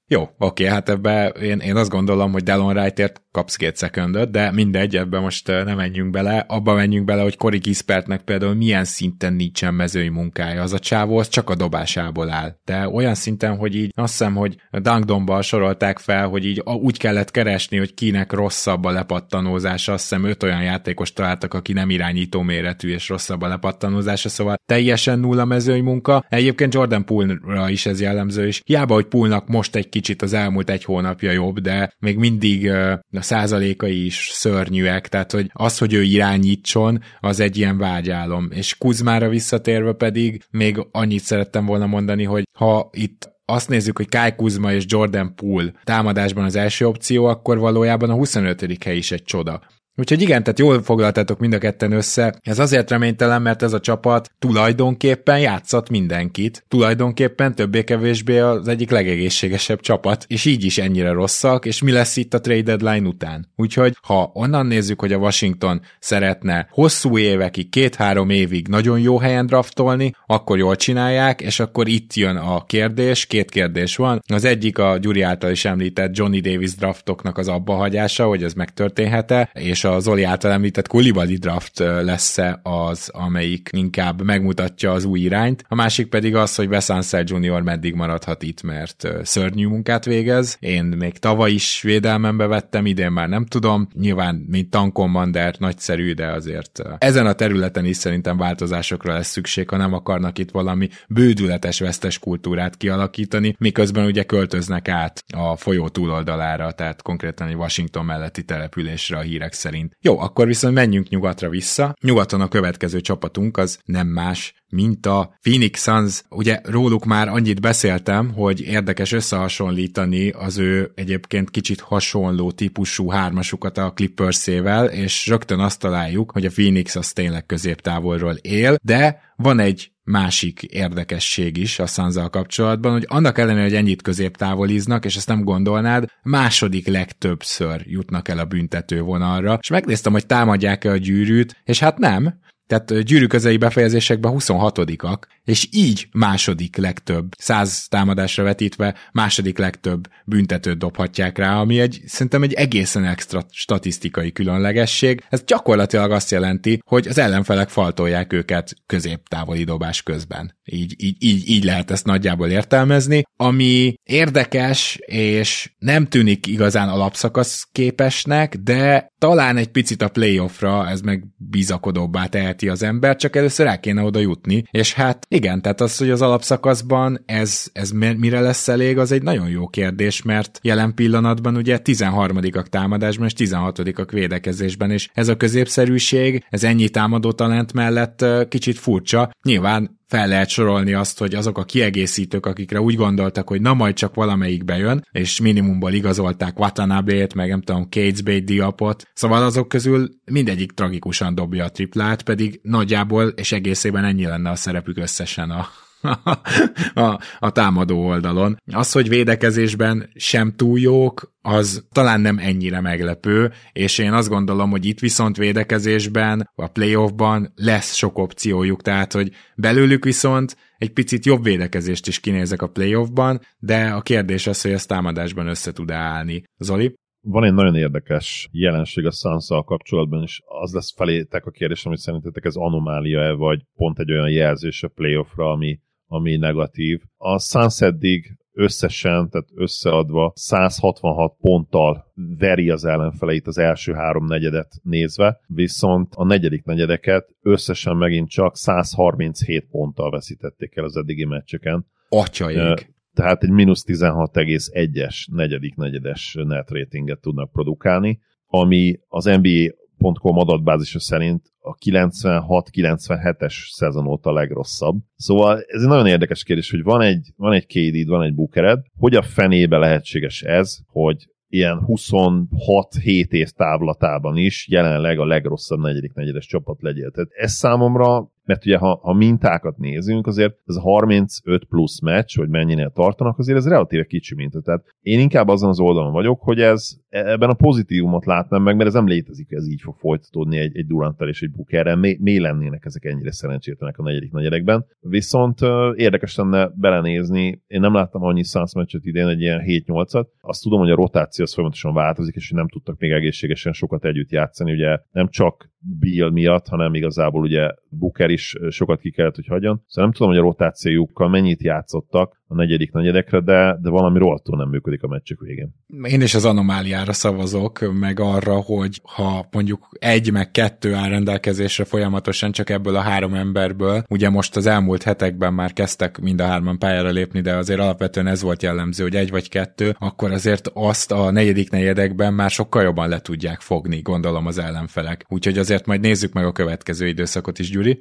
jó, oké, hát ebbe én, én azt gondolom, hogy Delon Wrightért kapsz két szekundot, de mindegy, ebbe most nem menjünk bele. Abba menjünk bele, hogy Cory Gispertnek például milyen szinten nincsen mezői munkája. Az a csávó, az csak a dobásából áll. De olyan szinten, hogy így azt hiszem, hogy Dunkdomba sorolták fel, hogy így úgy kellett keresni, hogy kinek rosszabb a lepattanózása. Azt hiszem öt olyan játékos találtak, aki nem irányító méretű és rosszabb a lepattanózása, szóval teljesen nulla mezői munka. Egyébként Jordan Poole-ra is ez jellemző, és hiába, hogy Poole-nak most egy kicsit az elmúlt egy hónapja jobb, de még mindig a százalékai is szörnyűek, tehát hogy az, hogy ő irányítson, az egy ilyen vágyálom. És Kuzmára visszatérve pedig még annyit szerettem volna mondani, hogy ha itt azt nézzük, hogy Kai Kuzma és Jordan Poole támadásban az első opció, akkor valójában a 25. hely is egy csoda. Úgyhogy igen, tehát jól foglaltátok mind a ketten össze. Ez azért reménytelen, mert ez a csapat tulajdonképpen játszott mindenkit. Tulajdonképpen többé-kevésbé az egyik legegészségesebb csapat, és így is ennyire rosszak, és mi lesz itt a trade deadline után. Úgyhogy, ha onnan nézzük, hogy a Washington szeretne hosszú évekig, két-három évig nagyon jó helyen draftolni, akkor jól csinálják, és akkor itt jön a kérdés, két kérdés van. Az egyik a Gyuri által is említett Johnny Davis draftoknak az abbahagyása, hogy ez megtörténhet-e, és a a Zoli által említett Kulibali draft lesz-e az, amelyik inkább megmutatja az új irányt. A másik pedig az, hogy Wes Ansel Jr. meddig maradhat itt, mert szörnyű munkát végez. Én még tavaly is védelmembe vettem, idén már nem tudom. Nyilván, mint tankommander, nagyszerű, de azért ezen a területen is szerintem változásokra lesz szükség, ha nem akarnak itt valami bődületes vesztes kultúrát kialakítani, miközben ugye költöznek át a folyó túloldalára, tehát konkrétan egy Washington melletti településre a hírek szerint szerint. Jó, akkor viszont menjünk nyugatra vissza. Nyugaton a következő csapatunk az nem más, mint a Phoenix Suns. Ugye róluk már annyit beszéltem, hogy érdekes összehasonlítani az ő egyébként kicsit hasonló típusú hármasukat a Clippers-ével, és rögtön azt találjuk, hogy a Phoenix az tényleg középtávolról él, de van egy másik érdekesség is a suns kapcsolatban, hogy annak ellenére, hogy ennyit középtávoliznak, és ezt nem gondolnád, második legtöbbször jutnak el a büntető vonalra, és megnéztem, hogy támadják-e a gyűrűt, és hát nem, tehát gyűrű közeli befejezésekben 26-ak, és így második legtöbb, száz támadásra vetítve második legtöbb büntetőt dobhatják rá, ami egy, szerintem egy egészen extra statisztikai különlegesség. Ez gyakorlatilag azt jelenti, hogy az ellenfelek faltolják őket középtávoli dobás közben. Így, így, így, így lehet ezt nagyjából értelmezni. Ami érdekes, és nem tűnik igazán alapszakasz képesnek, de talán egy picit a playoffra ez meg bizakodóbbá teheti az ember, csak először el kéne oda jutni, és hát igen, tehát az, hogy az alapszakaszban ez, ez mire lesz elég, az egy nagyon jó kérdés, mert jelen pillanatban ugye 13-ak támadásban és 16-ak védekezésben, és ez a középszerűség, ez ennyi támadó talent mellett kicsit furcsa. Nyilván fel lehet sorolni azt, hogy azok a kiegészítők, akikre úgy gondoltak, hogy na majd csak valamelyik bejön, és minimumból igazolták Watanabe-t, meg nem tudom, Cates Bay Diapot, szóval azok közül mindegyik tragikusan dobja a triplát, pedig nagyjából és egészében ennyi lenne a szerepük összesen a, a, a támadó oldalon. Az, hogy védekezésben sem túl jók, az talán nem ennyire meglepő, és én azt gondolom, hogy itt viszont védekezésben, a playoffban lesz sok opciójuk, tehát hogy belőlük viszont egy picit jobb védekezést is kinézek a playoffban, de a kérdés az, hogy ezt támadásban össze tud állni. Zoli? van egy nagyon érdekes jelenség a suns kapcsolatban, és az lesz felétek a kérdésem, hogy szerintetek ez anomália-e, vagy pont egy olyan jelzés a playoffra, ami ami negatív. A Suns eddig összesen, tehát összeadva 166 ponttal veri az ellenfeleit az első három negyedet nézve, viszont a negyedik negyedeket összesen megint csak 137 ponttal veszítették el az eddigi meccseken. Atyaik! Tehát egy mínusz 16,1-es negyedik negyedes net ratinget tudnak produkálni, ami az NBA adatbázisa szerint 96-97-es szezon óta a legrosszabb. Szóval ez egy nagyon érdekes kérdés, hogy van egy, van egy kd van egy bookered, hogy a fenébe lehetséges ez, hogy ilyen 26-7 év távlatában is jelenleg a legrosszabb negyedik negyedes csapat legyél. Tehát ez számomra mert ugye ha, ha mintákat nézünk, azért ez a 35 plusz meccs, hogy mennyinél tartanak, azért ez relatíve kicsi minta. Tehát én inkább azon az oldalon vagyok, hogy ez ebben a pozitívumot látnám meg, mert ez nem létezik, ez így fog folytatódni egy, egy Duranttel és egy Bookerrel. Mi, mi lennének ezek ennyire szerencsétlenek a negyedik negyedekben. Viszont érdekes lenne belenézni, én nem láttam annyi Suns meccset idén, egy ilyen 7-8-at. Azt tudom, hogy a rotáció az folyamatosan változik, és nem tudtak még egészségesen sokat együtt játszani. Ugye nem csak Bill miatt, hanem igazából ugye Booker is sokat ki kellett, hogy hagyjon. Szóval nem tudom, hogy a rotációjukkal mennyit játszottak, a negyedik negyedekre, de, de valami rohadtul nem működik a meccsek végén. Én is az anomáliára szavazok, meg arra, hogy ha mondjuk egy meg kettő áll rendelkezésre folyamatosan csak ebből a három emberből, ugye most az elmúlt hetekben már kezdtek mind a hárman pályára lépni, de azért alapvetően ez volt jellemző, hogy egy vagy kettő, akkor azért azt a negyedik negyedekben már sokkal jobban le tudják fogni, gondolom az ellenfelek. Úgyhogy azért majd nézzük meg a következő időszakot is, Gyuri.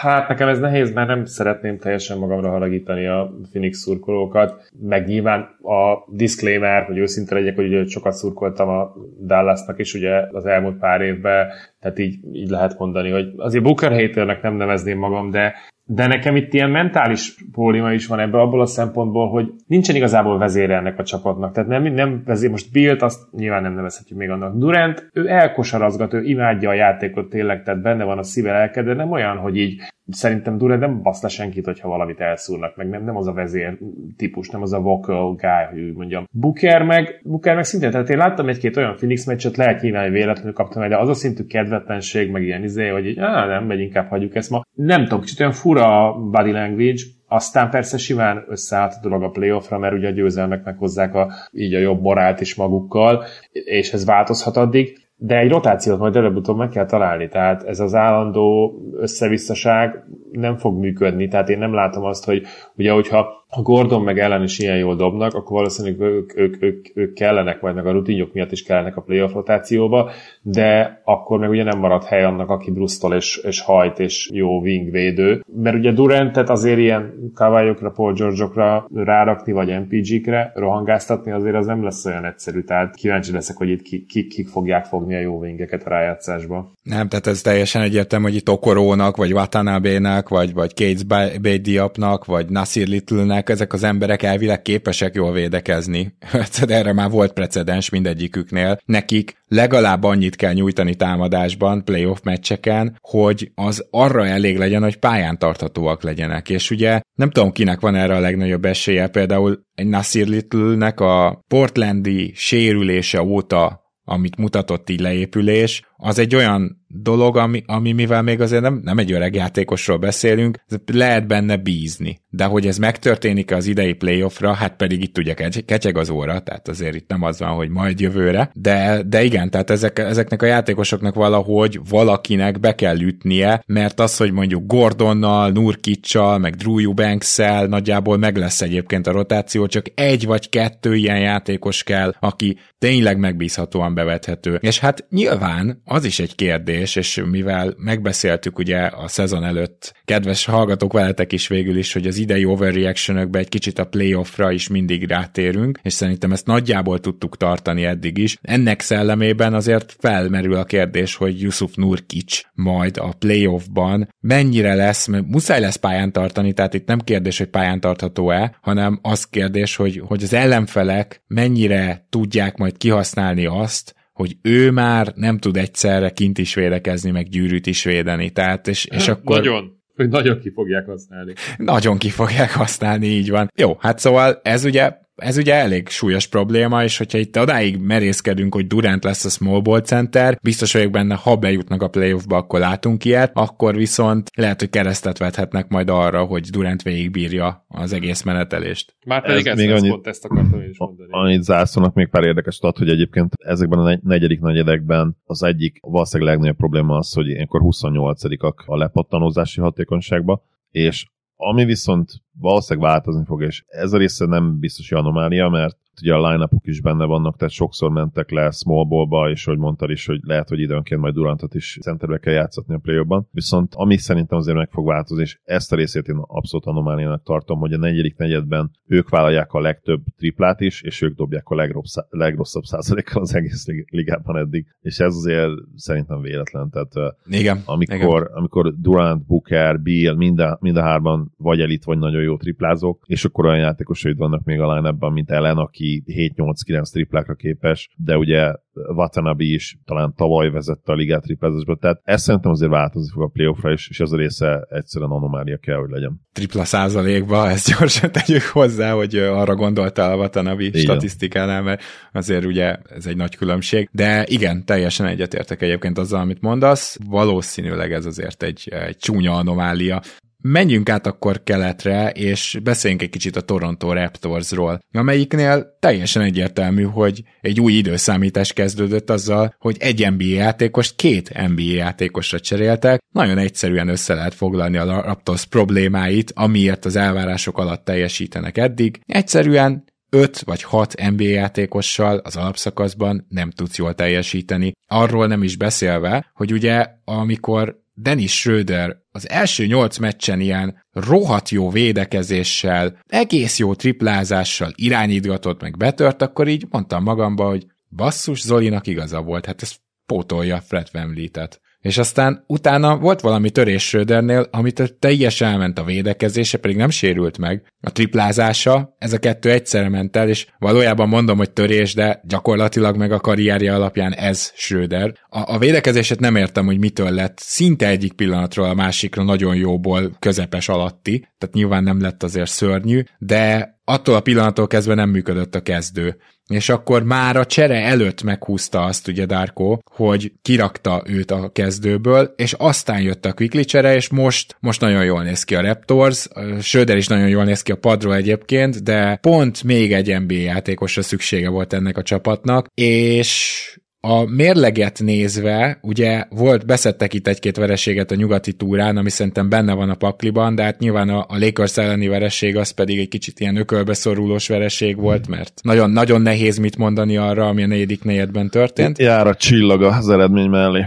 Hát nekem ez nehéz, mert nem szeretném teljesen magamra haragítani a Phoenix szurkolókat, meg nyilván a disclaimer, hogy őszinte legyek, hogy ugye sokat szurkoltam a Dallasnak is ugye az elmúlt pár évben, tehát így, így lehet mondani, hogy azért Booker haternek nem nevezném magam, de de nekem itt ilyen mentális probléma is van ebből abból a szempontból, hogy nincsen igazából vezére ennek a csapatnak. Tehát nem, nem vezér, most Bill-t azt nyilván nem nevezhetjük még annak. Durant, ő elkosarazgat, ő imádja a játékot tényleg, tehát benne van a szíve lelke, de nem olyan, hogy így szerintem Durant nem basz le senkit, hogyha valamit elszúrnak, meg nem, nem az a vezér típus, nem az a vocal guy, hogy úgy mondjam. Booker meg, Booker meg szintén, tehát én láttam egy-két olyan Phoenix meccset, lehet nyilván, hogy véletlenül kaptam el, de az a szintű kedvetlenség, meg ilyen izé, hogy így, nem megy, inkább hagyjuk ezt ma. Nem tudom, kicsit olyan fura a body language, aztán persze simán összeállt a dolog a playoffra, mert ugye a győzelmek meghozzák a, így a jobb morált is magukkal, és ez változhat addig. De egy rotációt majd előbb-utóbb meg kell találni, tehát ez az állandó összevisszaság nem fog működni, tehát én nem látom azt, hogy ugye, hogyha ha Gordon meg ellen is ilyen jól dobnak, akkor valószínűleg ők, ők, ők, ők kellenek, vagy meg a rutinjuk miatt is kellenek a playoff rotációba, de akkor meg ugye nem marad hely annak, aki brusztol és, és hajt és jó wing védő. Mert ugye Durantet azért ilyen kavályokra, Paul George-okra rárakni, vagy MPG-kre rohangáztatni azért az nem lesz olyan egyszerű. Tehát kíváncsi leszek, hogy itt kik, kik, kik fogják fogni a jó wingeket a rájátszásba. Nem, tehát ez teljesen egyértelmű, hogy itt Okorónak, vagy Watanabe-nak, vagy, vagy Kates Bay-Diapnak, vagy Nasir Little-nek ezek az emberek elvileg képesek jól védekezni. Erre már volt precedens mindegyiküknél. Nekik legalább annyit kell nyújtani támadásban, playoff meccseken, hogy az arra elég legyen, hogy pályán tarthatóak legyenek. És ugye nem tudom, kinek van erre a legnagyobb esélye, például egy Nasir Little-nek a portlandi sérülése óta amit mutatott így leépülés, az egy olyan dolog, ami, ami mivel még azért nem, nem egy öreg játékosról beszélünk, lehet benne bízni. De hogy ez megtörténik az idei playoffra, hát pedig itt ugye kecseg az óra, tehát azért itt nem az van, hogy majd jövőre, de, de igen, tehát ezek, ezeknek a játékosoknak valahogy valakinek be kell ütnie, mert az, hogy mondjuk Gordonnal, Nurkicsal, meg Drew eubanks nagyjából meg lesz egyébként a rotáció, csak egy vagy kettő ilyen játékos kell, aki tényleg megbízhatóan bevethető. És hát nyilván az is egy kérdés, és mivel megbeszéltük ugye a szezon előtt, kedves hallgatók veletek is végül is, hogy az idei overreaction egy kicsit a playoffra is mindig rátérünk, és szerintem ezt nagyjából tudtuk tartani eddig is. Ennek szellemében azért felmerül a kérdés, hogy Yusuf Nurkic majd a playoffban mennyire lesz, mert muszáj lesz pályán tartani, tehát itt nem kérdés, hogy pályán tartható-e, hanem az kérdés, hogy, hogy az ellenfelek mennyire tudják majd kihasználni azt, hogy ő már nem tud egyszerre kint is védekezni, meg gyűrűt is védeni. Tehát, és, és akkor... Nagyon. Hogy nagyon ki fogják használni. Nagyon ki fogják használni, így van. Jó, hát szóval ez ugye ez ugye elég súlyos probléma, és hogyha itt odáig merészkedünk, hogy Durant lesz a small ball center, biztos vagyok benne, ha bejutnak a playoffba, akkor látunk ilyet, akkor viszont lehet, hogy keresztet vethetnek majd arra, hogy Durant végigbírja az egész menetelést. Már pedig ez még annyit, pont ezt akartam én is mondani. Annyit zászlónak még pár érdekes adat, hogy egyébként ezekben a negyedik negyedekben az egyik valószínűleg legnagyobb probléma az, hogy ilyenkor 28-ak a lepattanózási hatékonyságba, és ami viszont valószínűleg változni fog, és ez a része nem biztos, hogy anomália, mert ugye a line is benne vannak, tehát sokszor mentek le small ballba, és hogy mondtad is, hogy lehet, hogy időnként majd Durantot is centerbe kell játszatni a play Viszont ami szerintem azért meg fog változni, és ezt a részét én abszolút anomáliának tartom, hogy a negyedik negyedben ők vállalják a legtöbb triplát is, és ők dobják a legrosszabb, legrosszabb százalékkal az egész ligában eddig. És ez azért szerintem véletlen. Tehát igen, amikor, igen. amikor Durant, Booker, Bill, mind a, mind a hárman vagy elit, vagy nagyon jó triplázók, és akkor olyan játékosai vannak még a line mint Ellen, aki aki 7-8-9 triplákra képes, de ugye Watanabe is talán tavaly vezette a ligát triplázásba, tehát ez szerintem azért változni fog a playoffra, és, és az a része egyszerűen anomália kell, hogy legyen. Tripla százalékba, ezt gyorsan tegyük hozzá, hogy arra gondolta a Watanabe igen. statisztikánál, mert azért ugye ez egy nagy különbség, de igen, teljesen egyetértek egyébként azzal, amit mondasz, valószínűleg ez azért egy, egy csúnya anomália. Menjünk át akkor keletre, és beszéljünk egy kicsit a Toronto Raptorsról, amelyiknél teljesen egyértelmű, hogy egy új időszámítás kezdődött azzal, hogy egy NBA játékost két NBA játékosra cseréltek. Nagyon egyszerűen össze lehet foglalni a Raptors problémáit, amiért az elvárások alatt teljesítenek eddig. Egyszerűen 5 vagy 6 NBA játékossal az alapszakaszban nem tudsz jól teljesíteni. Arról nem is beszélve, hogy ugye amikor Dennis Schröder az első nyolc meccsen ilyen rohadt jó védekezéssel, egész jó triplázással irányítgatott, meg betört, akkor így mondtam magamba, hogy basszus, Zolinak igaza volt, hát ez pótolja Fred Vemlitet. És aztán utána volt valami törés Schrödernél, amit teljesen elment a védekezése, pedig nem sérült meg. A triplázása, ez a kettő egyszerre ment el, és valójában mondom, hogy törés, de gyakorlatilag meg a karrierje alapján ez Schröder. A, a védekezéset nem értem, hogy mitől lett szinte egyik pillanatról a másikra nagyon jóból közepes alatti, tehát nyilván nem lett azért szörnyű, de attól a pillanattól kezdve nem működött a kezdő. És akkor már a csere előtt meghúzta azt ugye Darko, hogy kirakta őt a kezdőből, és aztán jött a quickly csere, és most, most nagyon jól néz ki a Raptors, Söder is nagyon jól néz ki a padról egyébként, de pont még egy NBA játékosra szüksége volt ennek a csapatnak, és a mérleget nézve, ugye volt, beszettek itt egy-két vereséget a nyugati túrán, ami szerintem benne van a pakliban, de hát nyilván a, a Lakers elleni vereség az pedig egy kicsit ilyen ökölbeszorulós vereség volt, mert nagyon, nagyon nehéz mit mondani arra, ami a negyedik negyedben történt. Jár a csillag az eredmény mellé.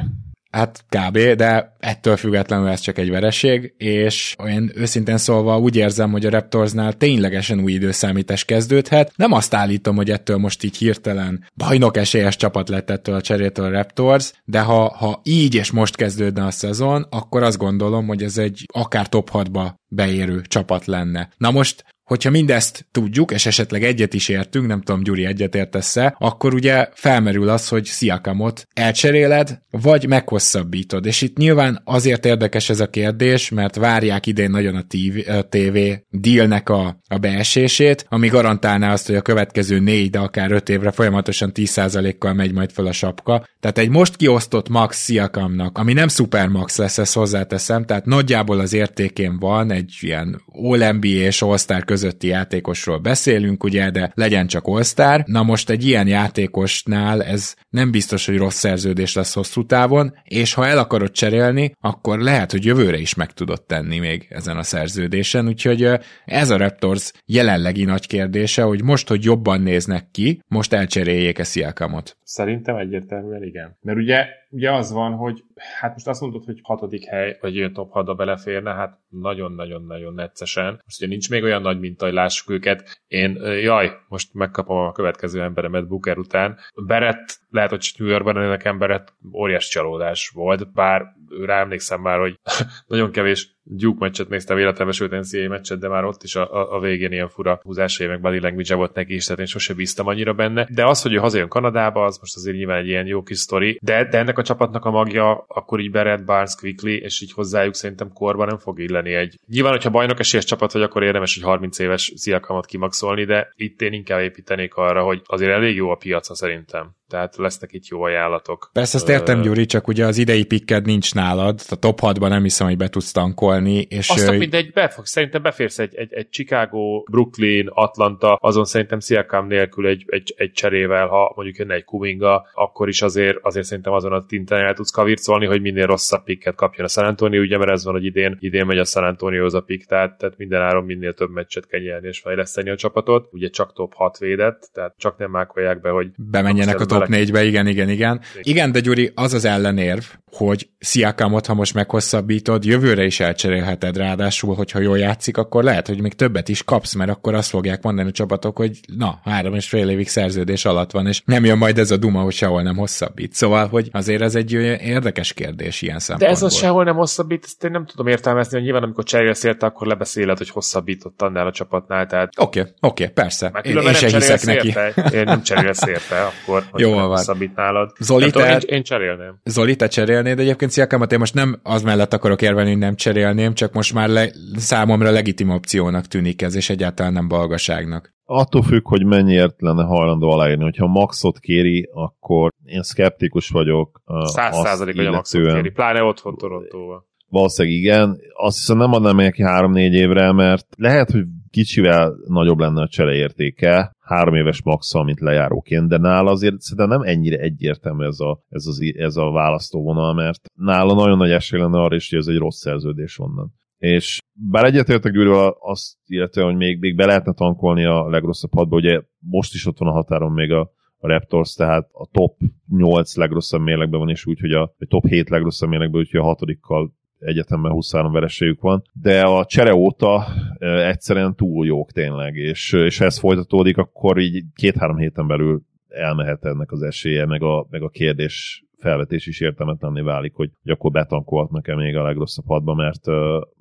Hát kb., de ettől függetlenül ez csak egy vereség, és olyan őszintén szólva úgy érzem, hogy a Raptorsnál ténylegesen új időszámítás kezdődhet. Nem azt állítom, hogy ettől most így hirtelen bajnok esélyes csapat lett ettől a cserétől a Raptors, de ha, ha így és most kezdődne a szezon, akkor azt gondolom, hogy ez egy akár top 6-ba beérő csapat lenne. Na most hogyha mindezt tudjuk, és esetleg egyet is értünk, nem tudom, Gyuri egyet értesz-e, akkor ugye felmerül az, hogy Sziakamot elcseréled, vagy meghosszabbítod. És itt nyilván azért érdekes ez a kérdés, mert várják idén nagyon a Tív, a TV dealnek a, a beesését, ami garantálná azt, hogy a következő négy, de akár öt évre folyamatosan 10%-kal megy majd fel a sapka. Tehát egy most kiosztott Max Sziakamnak, ami nem Supermax lesz, ezt hozzáteszem, tehát nagyjából az értékén van egy ilyen All-NBA és All-Star közötti játékosról beszélünk, ugye, de legyen csak all Na most egy ilyen játékosnál ez nem biztos, hogy rossz szerződés lesz hosszú távon, és ha el akarod cserélni, akkor lehet, hogy jövőre is meg tudod tenni még ezen a szerződésen, úgyhogy ez a Raptors jelenlegi nagy kérdése, hogy most, hogy jobban néznek ki, most elcseréljék-e Sziakamot. Szerintem egyértelműen igen. Mert ugye, ugye az van, hogy hát most azt mondod, hogy hatodik hely, vagy olyan top 6 beleférne, hát nagyon-nagyon-nagyon neccesen. Most ugye nincs még olyan nagy minta, hogy lássuk őket. Én, jaj, most megkapom a következő emberemet Booker után. Berett, lehet, hogy New Yorkban nekem Berett óriás csalódás volt, bár rá emlékszem már, hogy nagyon kevés Duke meccset néztem véletlenül, sőt NCAA meccset, de már ott is a, a, a végén ilyen fura húzásai, meg body language volt neki is, tehát én sose bíztam annyira benne. De az, hogy ő hazajön Kanadába, az most azért nyilván egy ilyen jó kis sztori, de, de ennek a csapatnak a magja akkor így Barrett, Barnes, Quickly, és így hozzájuk szerintem korban nem fog illeni egy. Nyilván, hogyha bajnok esélyes csapat vagy, akkor érdemes egy 30 éves sziakamot kimaxolni, de itt én inkább építenék arra, hogy azért elég jó a piaca szerintem tehát lesznek itt jó ajánlatok. Persze ezt értem, Gyuri, csak ugye az idei pikked nincs nálad, a top 6-ban nem hiszem, hogy be tudsz tankolni. És Azt ő... mindegy, befog, szerintem beférsz egy, egy, egy Chicago, Brooklyn, Atlanta, azon szerintem Siakam nélkül egy, egy, egy cserével, ha mondjuk jönne egy Kuminga, akkor is azért, azért szerintem azon a tinten el tudsz kavircolni, hogy minél rosszabb pikket kapjon a San Antonio, ugye, mert ez van, hogy idén, idén megy a San Antonio az a pick, tehát, tehát minden áron minél több meccset kell nyerni és fejleszteni a csapatot. Ugye csak top 6 védett, tehát csak nem mákolják be, hogy bemenjenek a top top 4-be, igen, igen, igen. Igen, de Gyuri, az az ellenérv, hogy Sziakamot, ha most meghosszabbítod, jövőre is elcserélheted, ráadásul, hogyha jól játszik, akkor lehet, hogy még többet is kapsz, mert akkor azt fogják mondani a csapatok, hogy na, három és fél évig szerződés alatt van, és nem jön majd ez a duma, hogy sehol nem hosszabbít. Szóval, hogy azért ez egy érdekes kérdés ilyen szempontból. De ez az sehol nem hosszabbít, ezt én nem tudom értelmezni, hogy nyilván amikor cserélsz érte, akkor lebeszéled, hogy hosszabbított annál a csapatnál. Tehát... Oké, okay, oké, okay, persze. Én, én sem hiszek neki. Érte, én nem cserélsz érte, akkor Jó van hosszabbít nálad. Zoli, te, én, én, cserélném. Zoli, te cserélnéd egyébként Sziakámat, én most nem az mellett akarok érvelni, hogy nem cserélném, csak most már le, számomra legitim opciónak tűnik ez, és egyáltalán nem balgaságnak. Attól függ, hogy mennyiért lenne hajlandó aláírni. Hogyha maxot kéri, akkor én szkeptikus vagyok. Száz százalék, hogy a maxot kéri, pláne otthon Torontóval. Valószínűleg igen. Azt hiszem nem adnám neki három-négy évre, mert lehet, hogy kicsivel nagyobb lenne a csereértéke, három éves maxal, mint lejáróként, de nála azért szerintem nem ennyire egyértelmű ez a, ez, az, ez a választóvonal, mert nála nagyon nagy esély lenne arra is, hogy ez egy rossz szerződés onnan. És bár egyetértek Gyurival azt illetően, hogy még, még be lehetne tankolni a legrosszabb hatba, ugye most is ott van a határon még a, a Raptors, tehát a top 8 legrosszabb mérlegben van, és úgy, hogy a, a top 7 legrosszabb mérlegben, úgyhogy a hatodikkal egyetemben 23 vereségük van, de a csere óta egyszerűen túl jók tényleg, és, és ha ez folytatódik, akkor így két-három héten belül elmehet ennek az esélye, meg a, meg a kérdés felvetés is értelmetlenné válik, hogy, hogy akkor betankolhatnak-e még a legrosszabb hadba, mert,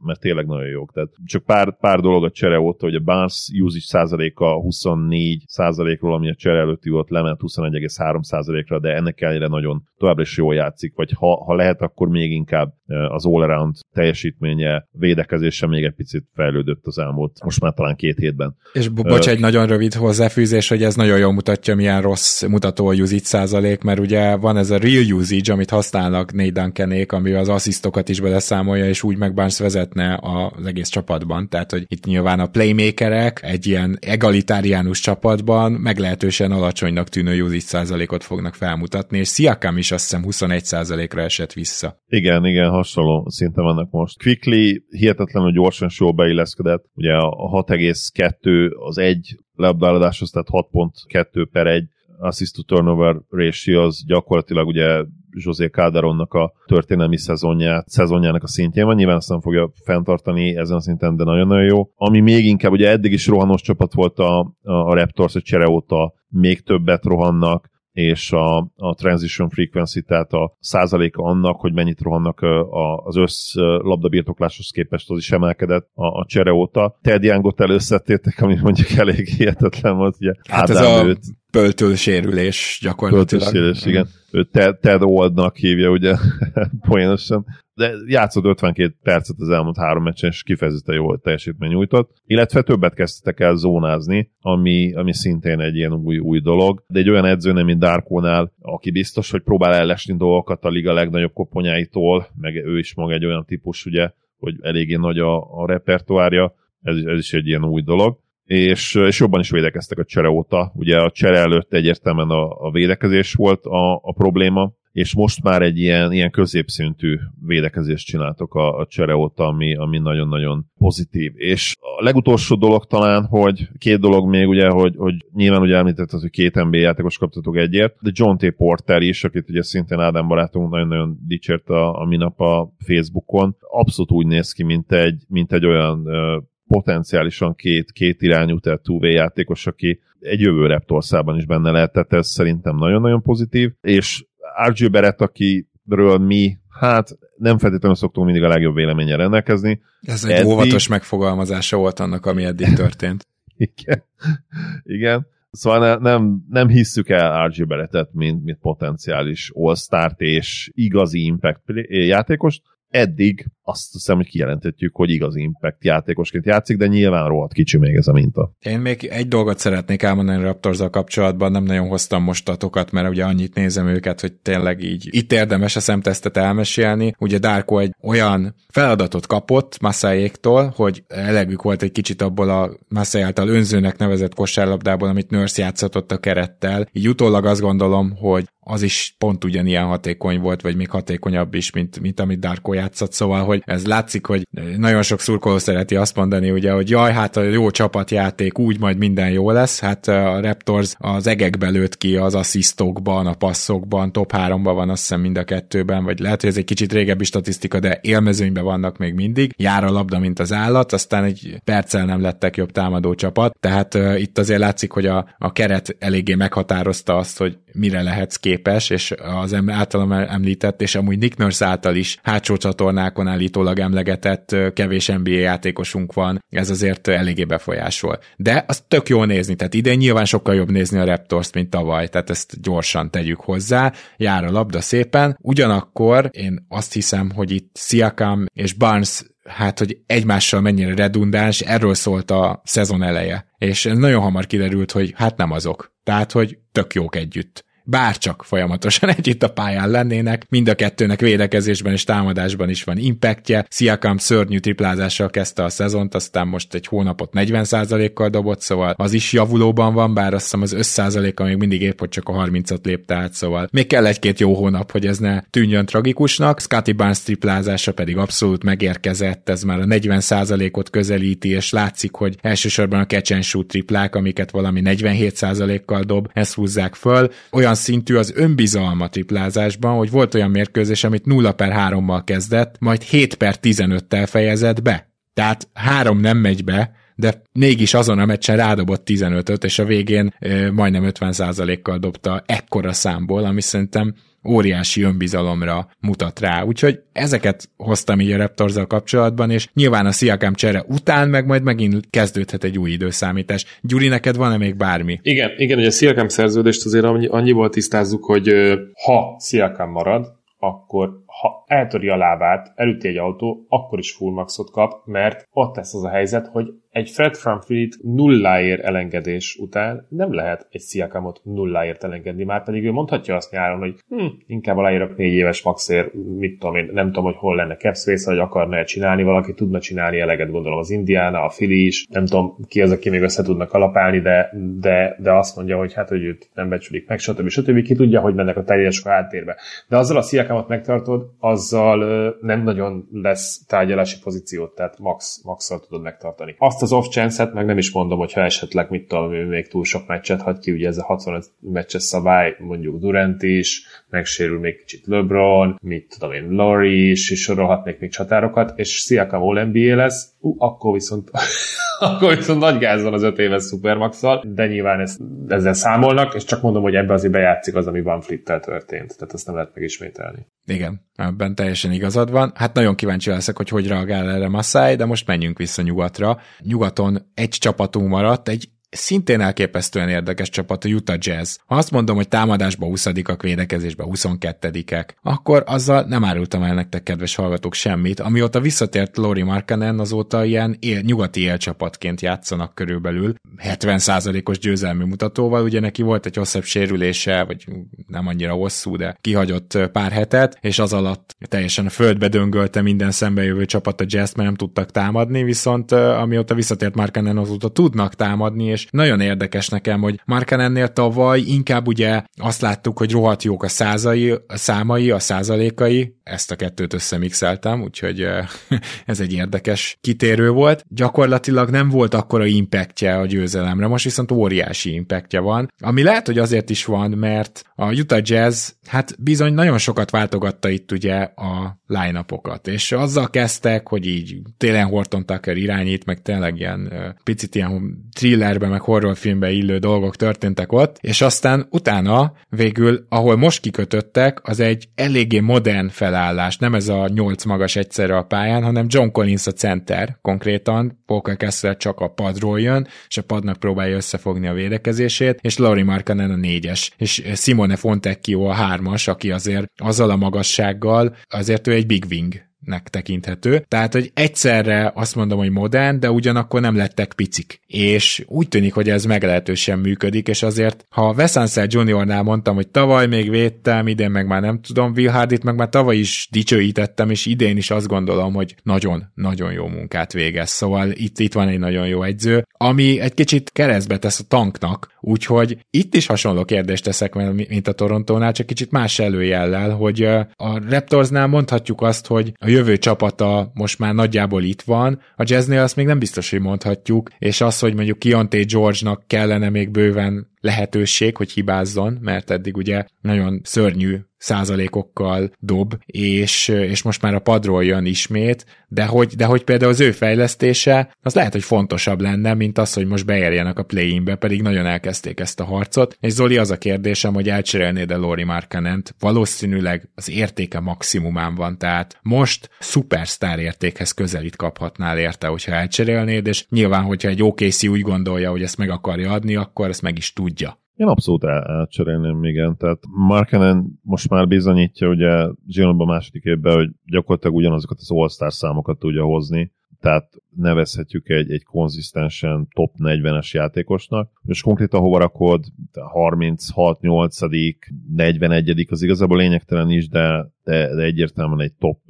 mert tényleg nagyon jók. Tehát csak pár, pár dolog a csere óta, hogy a Barnes usage százaléka 24 százalékról, ami a csere előtti volt, lement 21,3 százalékra, de ennek ellenére nagyon, továbbra is jól játszik, vagy ha, ha lehet, akkor még inkább az all-around teljesítménye, védekezése még egy picit fejlődött az elmúlt, most már talán két hétben. És bocs, egy nagyon rövid hozzáfűzés, hogy ez nagyon jól mutatja, milyen rossz mutató a usage százalék, mert ugye van ez a real usage, amit használnak Nate Duncanék, ami az asszisztokat is beleszámolja, és úgy meg Barnes vezetne az egész csapatban. Tehát, hogy itt nyilván a playmakerek egy ilyen egalitáriánus csapatban meglehetősen alacsonynak tűnő usage százalékot fognak felmutatni, és Siakam is azt hiszem 21 százalékra esett vissza. Igen, igen, hasonló szinten vannak most. Quickly hihetetlenül gyorsan sor beilleszkedett, ugye a 6,2 az egy labdáladáshoz, tehát 6.2 per 1 assist to turnover ratio az gyakorlatilag ugye José Calderonnak a történelmi szezonját, szezonjának a szintjén van, nyilván azt nem fogja fenntartani ezen a szinten, de nagyon-nagyon jó. Ami még inkább, ugye eddig is rohanos csapat volt a, a Raptors, a csere óta még többet rohannak, és a, a transition frequency, tehát a százaléka annak, hogy mennyit rohannak az össz labdabirtokláshoz képest, az is emelkedett a, a csere óta. Ted Youngot előszedtétek, ami mondjuk elég hihetetlen volt, ugye hát Ádám ez a őt, pöltől sérülés gyakorlatilag. Pöltől sérülés, igen. Ő Ted, Ted Oldnak hívja, ugye, poénosan de játszott 52 percet az elmúlt három meccsen, és kifejezetten jó teljesítmény nyújtott, illetve többet kezdtek el zónázni, ami, ami szintén egy ilyen új, új dolog, de egy olyan edzőnél, mint Darkónál, aki biztos, hogy próbál ellesni dolgokat a liga legnagyobb koponyáitól, meg ő is maga egy olyan típus, ugye, hogy eléggé nagy a, a repertoárja, ez, ez is egy ilyen új dolog. És, és jobban is védekeztek a csere óta. Ugye a csere előtt egyértelműen a, a védekezés volt a, a probléma, és most már egy ilyen, ilyen középszintű védekezést csináltok a, a csere óta, ami, ami nagyon-nagyon pozitív. És a legutolsó dolog talán, hogy két dolog még, ugye, hogy, hogy nyilván ugye említetted, hogy két NBA játékos kaptatok egyért, de John T. Porter is, akit ugye szintén Ádám barátunk nagyon-nagyon dicsért a, a minap a Facebookon, abszolút úgy néz ki, mint egy, mint egy olyan potenciálisan két, két irányú, tehát two játékos, aki egy jövő Raptorszában is benne lehet, ez szerintem nagyon-nagyon pozitív, és RJ Barrett, akiről mi, hát nem feltétlenül szoktunk mindig a legjobb véleménye rendelkezni. Ez egy eddig... óvatos megfogalmazása volt annak, ami eddig történt. Igen. Igen. Szóval ne, nem, nem hisszük el RJ Barrettet, mint, mint potenciális all és igazi impact játékost, eddig azt hiszem, hogy kijelenthetjük, hogy igaz impact játékosként játszik, de nyilván rohadt kicsi még ez a minta. Én még egy dolgot szeretnék elmondani raptors kapcsolatban, nem nagyon hoztam most statokat, mert ugye annyit nézem őket, hogy tényleg így itt érdemes a szemtesztet elmesélni. Ugye Darko egy olyan feladatot kapott Massájéktól, hogy elegük volt egy kicsit abból a Massai által önzőnek nevezett kosárlabdából, amit Nurse játszott a kerettel. Így utólag azt gondolom, hogy az is pont ugyanilyen hatékony volt, vagy még hatékonyabb is, mint, mint amit Darko játszott, szóval, hogy ez látszik, hogy nagyon sok szurkoló szereti azt mondani, ugye, hogy jaj, hát a jó csapatjáték, úgy majd minden jó lesz, hát a Raptors az egekbe lőtt ki az asszisztokban, a passzokban, top 3-ban van azt hiszem mind a kettőben, vagy lehet, hogy ez egy kicsit régebbi statisztika, de élmezőnyben vannak még mindig, jár a labda, mint az állat, aztán egy perccel nem lettek jobb támadó csapat, tehát uh, itt azért látszik, hogy a, a keret eléggé meghatározta azt, hogy mire lehetsz képes, és az általam említett, és amúgy Nick Nurse által is hátsó csatornákon állítólag emlegetett kevés NBA játékosunk van, ez azért eléggé befolyásol. De az tök jó nézni, tehát idén nyilván sokkal jobb nézni a Raptors-t, mint tavaly, tehát ezt gyorsan tegyük hozzá, jár a labda szépen, ugyanakkor én azt hiszem, hogy itt Siakam és Barnes hát, hogy egymással mennyire redundáns, erről szólt a szezon eleje. És nagyon hamar kiderült, hogy hát nem azok. Tehát, hogy tök jók együtt bárcsak folyamatosan együtt a pályán lennének, mind a kettőnek védekezésben és támadásban is van impactje. Siakam szörnyű triplázással kezdte a szezont, aztán most egy hónapot 40%-kal dobott, szóval az is javulóban van, bár azt hiszem az 5%-a még mindig épp, hogy csak a 30-at lépte át, szóval még kell egy-két jó hónap, hogy ez ne tűnjön tragikusnak. Scotty Barnes triplázása pedig abszolút megérkezett, ez már a 40%-ot közelíti, és látszik, hogy elsősorban a catch and shoot triplák, amiket valami 47%-kal dob, ezt húzzák föl. Olyan szintű az önbizalma triplázásban, hogy volt olyan mérkőzés, amit 0 per 3-mal kezdett, majd 7 per 15-tel fejezett be. Tehát három nem megy be, de mégis azon a meccsen rádobott 15-öt, és a végén e, majdnem 50%-kal dobta ekkora számból, ami szerintem óriási önbizalomra mutat rá. Úgyhogy ezeket hoztam így a raptors kapcsolatban, és nyilván a Siakam csere után meg majd megint kezdődhet egy új időszámítás. Gyuri, neked van-e még bármi? Igen, igen, hogy a Siakam szerződést azért annyiból tisztázzuk, hogy ha Siakam marad, akkor ha eltöri a lábát, elüti egy autó, akkor is full maxot kap, mert ott lesz az a helyzet, hogy egy Fred Fleet nulláért elengedés után nem lehet egy Sziakamot nulláért elengedni, már pedig ő mondhatja azt nyáron, hogy hm, inkább aláírok négy éves maxért, mit tudom én, nem tudom, hogy hol lenne cap space, hogy akarna csinálni, valaki tudna csinálni eleget, gondolom az Indiana, a Philly is, nem tudom ki az, aki még össze tudnak kalapálni, de, de, de azt mondja, hogy hát, hogy őt nem becsülik meg, stb. stb. Ki tudja, hogy mennek a teljes háttérbe. De azzal a Sziakamot megtartod, azzal nem nagyon lesz tárgyalási pozíciót, tehát max, maxal tudod megtartani. Azt az off chance meg nem is mondom, hogyha esetleg mit tudom, ő még túl sok meccset hagy ki, ugye ez a 65 meccses szabály, mondjuk Durant is, megsérül még kicsit LeBron, mit tudom én, Laurie is, és sorolhatnék még csatárokat, és Siakam All NBA lesz, uh, akkor viszont akkor viszont nagy gáz van az öt éves supermax de nyilván ezt, ezzel számolnak, és csak mondom, hogy ebbe azért bejátszik az, ami Van Flittel történt, tehát ezt nem lehet megismételni. Igen, ebben teljesen igazad van. Hát nagyon kíváncsi leszek, hogy hogy reagál erre Masai, de most menjünk vissza nyugatra. Nyugaton egy csapatunk maradt, egy szintén elképesztően érdekes csapat a Utah Jazz. Ha azt mondom, hogy támadásba 20 a védekezésbe 22-ek, akkor azzal nem árultam el nektek, kedves hallgatók, semmit. Amióta visszatért Lori Markanen, azóta ilyen él, nyugati élcsapatként játszanak körülbelül, 70%-os győzelmi mutatóval, ugye neki volt egy hosszabb sérülése, vagy nem annyira hosszú, de kihagyott pár hetet, és az alatt teljesen a földbe döngölte minden szembejövő csapat a Jazz, mert nem tudtak támadni, viszont amióta visszatért Markanen, azóta tudnak támadni, és nagyon érdekes nekem, hogy Markanennél tavaly inkább ugye azt láttuk, hogy rohadt jók a százai, a számai, a százalékai, ezt a kettőt összemixeltem, úgyhogy ez egy érdekes kitérő volt. Gyakorlatilag nem volt akkora impactje a győzelemre, most viszont óriási impactje van, ami lehet, hogy azért is van, mert a Utah Jazz hát bizony nagyon sokat váltogatta itt ugye a line és azzal kezdtek, hogy így télen Horton Tucker irányít, meg tényleg ilyen picit ilyen thrillerbe, meg horrorfilmbe illő dolgok történtek ott, és aztán utána végül, ahol most kikötöttek, az egy eléggé modern felállás, nem ez a nyolc magas egyszerre a pályán, hanem John Collins a center. Konkrétan, Paul Kessler csak a padról jön, és a padnak próbálja összefogni a védekezését, és Laurie Markkanen a négyes, és Simone Fontecchio a hármas, aki azért azzal a magassággal, azért ő egy big wing nek tekinthető. Tehát, hogy egyszerre azt mondom, hogy modern, de ugyanakkor nem lettek picik. És úgy tűnik, hogy ez meglehetősen működik, és azért, ha Wes Ansel Juniornál mondtam, hogy tavaly még védtem, idén meg már nem tudom, Will Hardit meg már tavaly is dicsőítettem, és idén is azt gondolom, hogy nagyon-nagyon jó munkát végez. Szóval itt, itt van egy nagyon jó egyző, ami egy kicsit keresztbe tesz a tanknak, úgyhogy itt is hasonló kérdést teszek, mint a Torontónál, csak kicsit más előjellel, hogy a Raptorsnál mondhatjuk azt, hogy a jövő csapata most már nagyjából itt van, a jazznél azt még nem biztos, hogy mondhatjuk, és az, hogy mondjuk Kionté George-nak kellene még bőven lehetőség, hogy hibázzon, mert eddig ugye nagyon szörnyű százalékokkal dob, és, és most már a padról jön ismét, de hogy, de hogy például az ő fejlesztése, az lehet, hogy fontosabb lenne, mint az, hogy most beérjenek a play-inbe, pedig nagyon elkezdték ezt a harcot. És Zoli, az a kérdésem, hogy elcserélnéd-e Lori Markanent, valószínűleg az értéke maximumán van, tehát most szupersztár értékhez közelít kaphatnál érte, hogyha elcserélnéd, és nyilván, hogyha egy OKC úgy gondolja, hogy ezt meg akarja adni, akkor ezt meg is tudja. Én abszolút el, elcserélném, igen. Tehát Markenen most már bizonyítja, ugye Zsinonban második évben, hogy gyakorlatilag ugyanazokat az all számokat tudja hozni, tehát nevezhetjük egy, egy konzisztensen top 40-es játékosnak. És konkrétan hova rakod, 36, 8 41 az igazából lényegtelen is, de, de, de egyértelműen egy top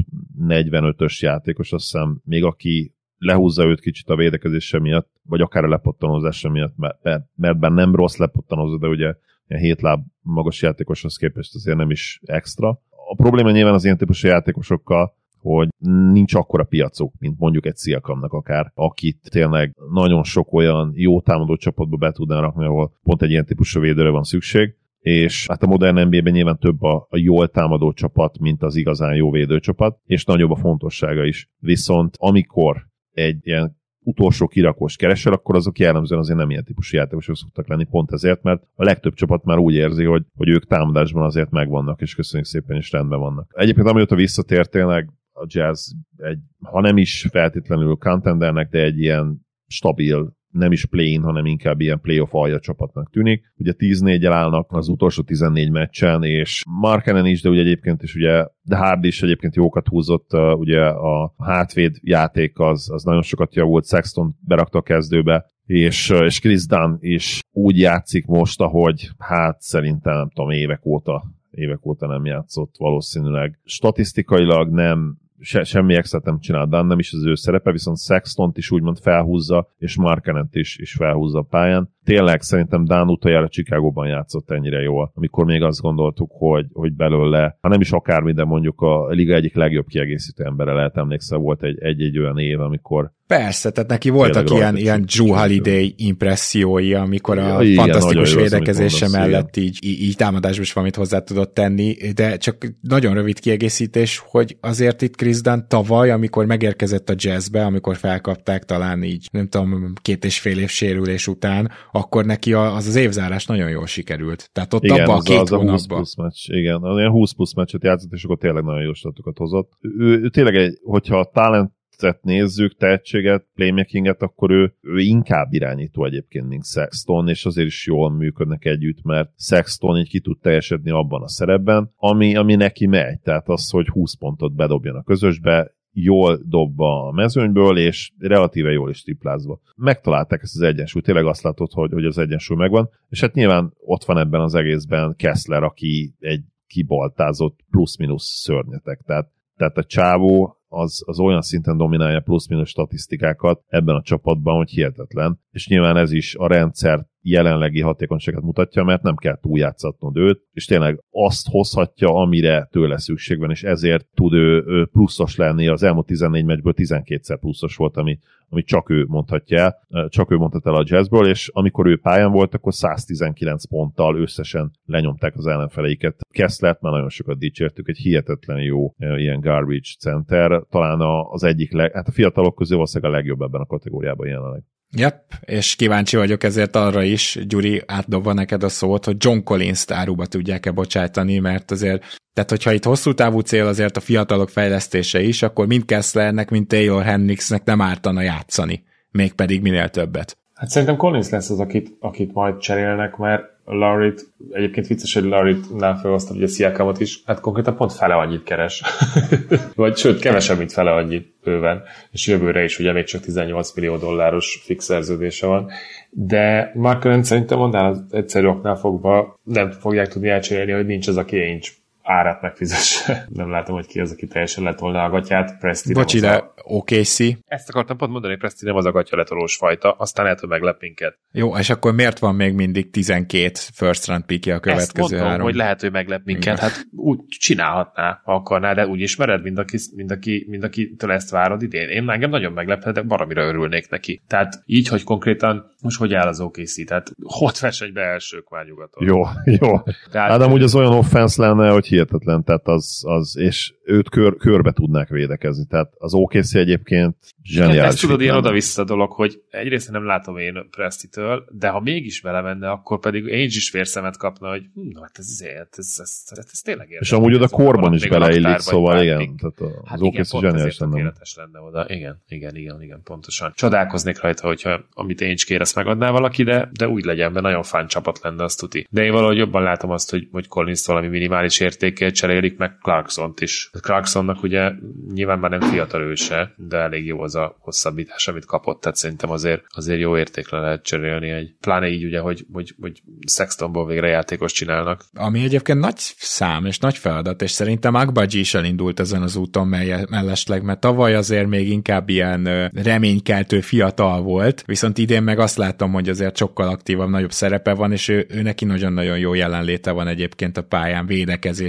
45-ös játékos, azt hiszem, még aki lehúzza őt kicsit a védekezése miatt, vagy akár a lepottanózása miatt, mert, mert, bár nem rossz lepottanózó, de ugye a hét láb magas játékoshoz képest azért nem is extra. A probléma nyilván az ilyen típusú játékosokkal, hogy nincs akkora piacuk, mint mondjuk egy Sziakamnak akár, akit tényleg nagyon sok olyan jó támadó csapatba be tudná rakni, ahol pont egy ilyen típusú védőre van szükség, és hát a modern NBA-ben nyilván több a, a jól támadó csapat, mint az igazán jó védőcsapat, és nagyobb a fontossága is. Viszont amikor egy ilyen utolsó kirakós keresel, akkor azok jellemzően azért nem ilyen típusú játékosok szoktak lenni, pont ezért, mert a legtöbb csapat már úgy érzi, hogy, hogy ők támadásban azért megvannak, és köszönjük szépen, is rendben vannak. Egyébként amióta visszatért tényleg a jazz egy, ha nem is feltétlenül contendernek, de egy ilyen stabil nem is play hanem inkább ilyen playoff alja csapatnak tűnik. Ugye 14-el állnak az utolsó 14 meccsen, és Markenen is, de ugye egyébként is ugye de Hard is egyébként jókat húzott, ugye a hátvéd játék az, az nagyon sokat javult, Sexton berakta a kezdőbe, és, és Chris Dunn is úgy játszik most, ahogy hát szerintem nem tudom, évek óta évek óta nem játszott valószínűleg. Statisztikailag nem se, semmi extra nem csinál Dan, nem is az ő szerepe, viszont Sextont is úgymond felhúzza, és Markenent is, is felhúzza a pályán. Tényleg szerintem Dan utoljára Chicagóban játszott ennyire jól, amikor még azt gondoltuk, hogy, hogy belőle, ha nem is akármi, de mondjuk a liga egyik legjobb kiegészítő embere lehet emlékszel, volt egy, egy-egy olyan év, amikor Persze, tehát neki voltak ilyen, ilyen Drew Holiday impressziói, amikor a igen, fantasztikus védekezése mellett így, így, támadásban is valamit hozzá tudott tenni, de csak nagyon rövid kiegészítés, hogy azért itt Chris Dunn tavaly, amikor megérkezett a jazzbe, amikor felkapták talán így, nem tudom, két és fél év sérülés után, akkor neki az az évzárás nagyon jól sikerült. Tehát ott igen, abba a két az hónapban. A 20 plusz meccs, igen, olyan 20 plusz meccset játszott, és akkor tényleg nagyon jó statokat hozott. Ő, ő tényleg egy, hogyha a talent tehetséget nézzük, tehetséget, playmakinget, akkor ő, ő inkább irányító egyébként, mint Sexton, és azért is jól működnek együtt, mert Sexton így ki tud teljesedni abban a szerepben, ami, ami neki megy. Tehát az, hogy 20 pontot bedobjon a közösbe, jól dobva a mezőnyből, és relatíve jól is triplázva. Megtalálták ezt az egyensúlyt, tényleg azt látod, hogy, hogy az egyensúly megvan, és hát nyilván ott van ebben az egészben Kessler, aki egy kibaltázott plusz-minusz szörnyetek. Tehát, tehát a csávó az, az olyan szinten dominálja plusz-minus statisztikákat ebben a csapatban, hogy hihetetlen. És nyilván ez is a rendszer jelenlegi hatékonyságát mutatja, mert nem kell túljátszatnod őt, és tényleg azt hozhatja, amire tőle szükség van, és ezért tud ő, ő pluszos lenni. Az elmúlt 14 meccsből 12-szer pluszos volt, ami, ami csak ő mondhatja el, csak ő mondhat el a jazzből, és amikor ő pályán volt, akkor 119 ponttal összesen lenyomták az ellenfeleiket. Kesslert már nagyon sokat dicsértük, egy hihetetlen jó ilyen garbage center, talán az egyik, leg, hát a fiatalok közül valószínűleg a legjobb ebben a kategóriában jelenleg. Yep, és kíváncsi vagyok ezért arra is, Gyuri, átdobva neked a szót, hogy John Collins-t áruba tudják-e bocsájtani, mert azért, tehát hogyha itt hosszú távú cél azért a fiatalok fejlesztése is, akkor mind Kesslernek, mind Taylor Hendricksnek nem ártana játszani, mégpedig minél többet. Hát szerintem Collins lesz az, akit, akit majd cserélnek, mert Laurit, egyébként vicces, hogy Laurit-nál felhoztam, ugye Sziakamot is, hát konkrétan pont fele annyit keres. Vagy sőt, kevesebb, mint fele annyit bőven, és jövőre is ugye még csak 18 millió dolláros fix szerződése van. De Mark szerintem mondál az egyszerű oknál fogva nem fogják tudni elcserélni, hogy nincs az, aki nincs árát megfizesse. Nem látom, hogy ki az, aki teljesen letolna a gatyát. Presti Bocsi, de a... OKC. Ezt akartam pont mondani, Presti nem az a gatya letolós fajta, aztán lehet, hogy meglep minket. Jó, és akkor miért van még mindig 12 first round pickje a következő Ezt mondom, három? hogy lehet, hogy meglep minket. Igen. Hát úgy csinálhatná, ha akarná, de úgy ismered, mint, aki, mint, aki, mint akitől ezt várod idén. Én engem nagyon meglephet, de valamire örülnék neki. Tehát így, hogy konkrétan most hogy áll az OKC? Tehát ott egy be elsők már nyugaton. Jó, jó. Tehát, hát amúgy az olyan offense lenne, hogy hihetetlen, tehát az, az és őt kör, körbe tudnák védekezni. Tehát az OKC egyébként zseniális. Hát ezt tudod, ilyen oda-vissza dolog, hogy egyrészt nem látom én Prestitől, de ha mégis vele menne, akkor pedig én is vérszemet kapna, hogy hm, no, hát ez, ez, ez, ez, ez, ez tényleg érdekes. És amúgy oda korban is beleillik, szóval igen. Tehát az hát OKC zseniális lenne. lenne oda. Igen, igen, igen, igen, pontosan. Csodálkoznék rajta, hogyha amit én is kér, ezt megadná valaki, de, de úgy legyen, mert nagyon fán csapat lenne, azt tuti. De én valahogy jobban látom azt, hogy, hogy Collins valami minimális értékkel cserélik meg Clarkson-t is. Clarksonnak ugye nyilván már nem fiatal őse, de elég jó az a hosszabbítás, amit kapott, tehát szerintem azért, azért jó értékre lehet cserélni egy, pláne így ugye, hogy, hogy, hogy Sextonból végre játékos csinálnak. Ami egyébként nagy szám és nagy feladat, és szerintem Agbaji is elindult ezen az úton mellesleg, mert tavaly azért még inkább ilyen reménykeltő fiatal volt, viszont idén meg azt látom, hogy azért sokkal aktívabb, nagyobb szerepe van, és ő, ő neki nagyon-nagyon jó jelenléte van egyébként a pályán,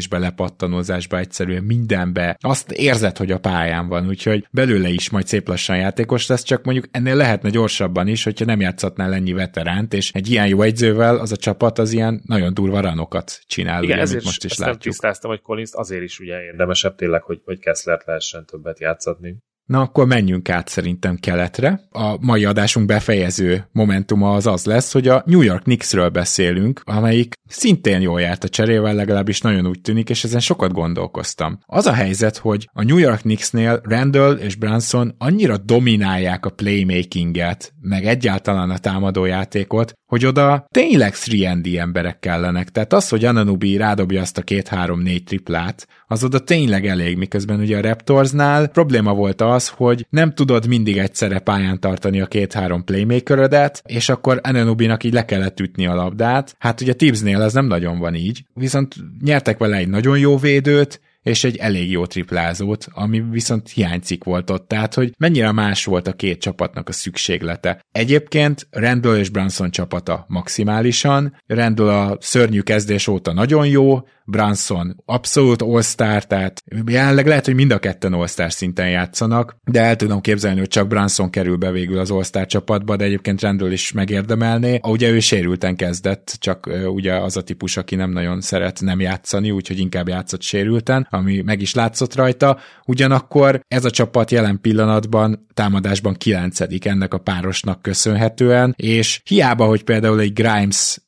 védekezésbe, lepattanózásba, egyszerűen mindenbe. Azt érzed, hogy a pályán van, úgyhogy belőle is majd szép lassan játékos lesz, csak mondjuk ennél lehetne gyorsabban is, hogyha nem játszhatnál ennyi veteránt, és egy ilyen jó egyzővel az a csapat az ilyen nagyon durva ranokat csinál, Igen, ugye, ezért most is látjuk. tisztáztam, hogy Collins azért is ugye érdemesebb tényleg, hogy, hogy Kesslert lehessen többet játszatni. Na akkor menjünk át szerintem keletre. A mai adásunk befejező momentuma az az lesz, hogy a New York Knicksről beszélünk, amelyik szintén jól járt a cserével, legalábbis nagyon úgy tűnik, és ezen sokat gondolkoztam. Az a helyzet, hogy a New York Knicksnél Randall és Branson annyira dominálják a playmakinget, meg egyáltalán a támadójátékot, hogy oda tényleg 3 emberek kellenek. Tehát az, hogy Ananubi rádobja azt a két-három-négy triplát, az oda tényleg elég, miközben ugye a Raptorsnál probléma volt az, hogy nem tudod mindig egyszerre pályán tartani a két-három playmakerödet, és akkor Ananubinak így le kellett ütni a labdát. Hát ugye Tibbsnél ez nem nagyon van így, viszont nyertek vele egy nagyon jó védőt, és egy elég jó triplázót, ami viszont hiányzik volt ott, tehát hogy mennyire más volt a két csapatnak a szükséglete. Egyébként Randall és Branson csapata maximálisan, Randall a szörnyű kezdés óta nagyon jó, Branson abszolút all tehát jelenleg lehet, hogy mind a ketten all szinten játszanak, de el tudom képzelni, hogy csak Branson kerül be végül az all csapatba, de egyébként Randall is megérdemelné. Ugye ő sérülten kezdett, csak ugye az a típus, aki nem nagyon szeret nem játszani, úgyhogy inkább játszott sérülten, ami meg is látszott rajta. Ugyanakkor ez a csapat jelen pillanatban támadásban kilencedik ennek a párosnak köszönhetően, és hiába, hogy például egy Grimes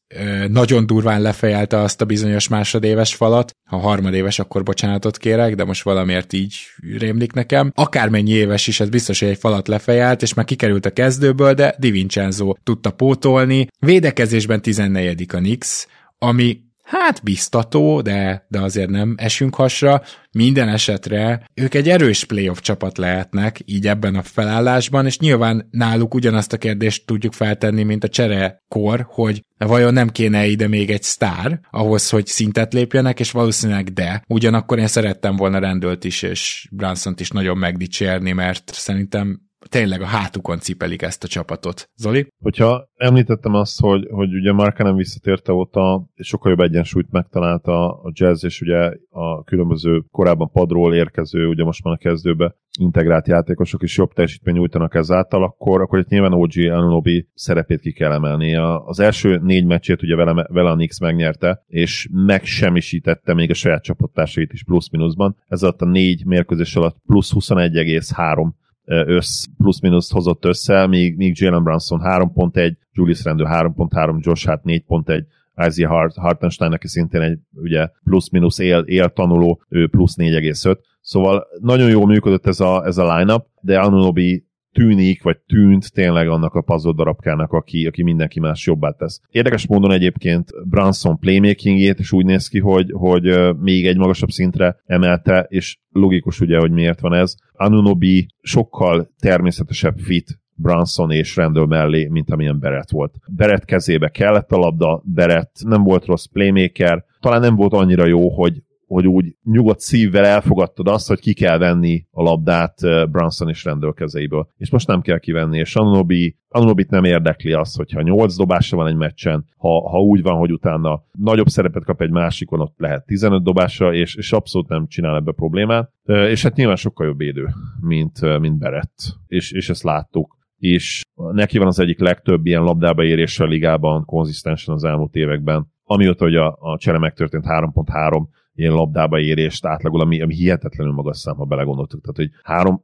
nagyon durván lefejelte azt a bizonyos másodéves falat. Ha harmadéves, akkor bocsánatot kérek, de most valamiért így rémlik nekem. Akármennyi éves is, ez biztos, hogy egy falat lefejelt, és már kikerült a kezdőből, de Di Vincenzo tudta pótolni. Védekezésben 14. a Nix, ami hát biztató, de, de azért nem esünk hasra. Minden esetre ők egy erős playoff csapat lehetnek, így ebben a felállásban, és nyilván náluk ugyanazt a kérdést tudjuk feltenni, mint a cserekor, hogy vajon nem kéne ide még egy sztár, ahhoz, hogy szintet lépjenek, és valószínűleg de. Ugyanakkor én szerettem volna rendőlt is, és branson is nagyon megdicsérni, mert szerintem tényleg a hátukon cipelik ezt a csapatot. Zoli? Hogyha említettem azt, hogy, hogy ugye Marka nem visszatérte óta, sokkal jobb egyensúlyt megtalálta a jazz, és ugye a különböző korábban padról érkező, ugye most már a kezdőbe integrált játékosok is jobb teljesítmény nyújtanak ezáltal, akkor, akkor itt nyilván OG Anunobi szerepét ki kell emelni. Az első négy meccsét ugye vele, vele a Nix megnyerte, és megsemmisítette még a saját csapattársait is plusz-minuszban. Ez alatt a négy mérkőzés alatt plusz 21,3 össz plusz-minusz hozott össze, míg, míg Jalen Brunson 3.1, Julius Randle 3.3, Josh Hart 4.1, Isaiah Hart, Hartenstein, aki szintén egy ugye plusz-minusz él, él tanuló, ő plusz 4,5. Szóval nagyon jól működött ez a, ez a line-up, de Anunobi tűnik, vagy tűnt tényleg annak a puzzle darabkának, aki, aki mindenki más jobbá tesz. Érdekes módon egyébként Branson playmakingét is úgy néz ki, hogy, hogy még egy magasabb szintre emelte, és logikus ugye, hogy miért van ez. Anunobi sokkal természetesebb fit Branson és Randall mellé, mint amilyen Beret volt. Beret kezébe kellett a labda, Beret nem volt rossz playmaker, talán nem volt annyira jó, hogy, hogy úgy nyugodt szívvel elfogadtad azt, hogy ki kell venni a labdát Branson és Randall kezeiből. És most nem kell kivenni, és Anunobi, Anunobit nem érdekli az, hogyha 8 dobása van egy meccsen, ha, ha úgy van, hogy utána nagyobb szerepet kap egy másikon, ott lehet 15 dobása, és, és abszolút nem csinál ebbe problémát. És hát nyilván sokkal jobb védő, mint, mint Berett. És, és ezt láttuk és neki van az egyik legtöbb ilyen labdába érése a ligában konzisztensen az elmúlt években. Amióta, hogy a, a csere megtörtént 3.3 ilyen labdába érést átlagol, ami, ami hihetetlenül magas szám, ha belegondoltuk. Tehát, hogy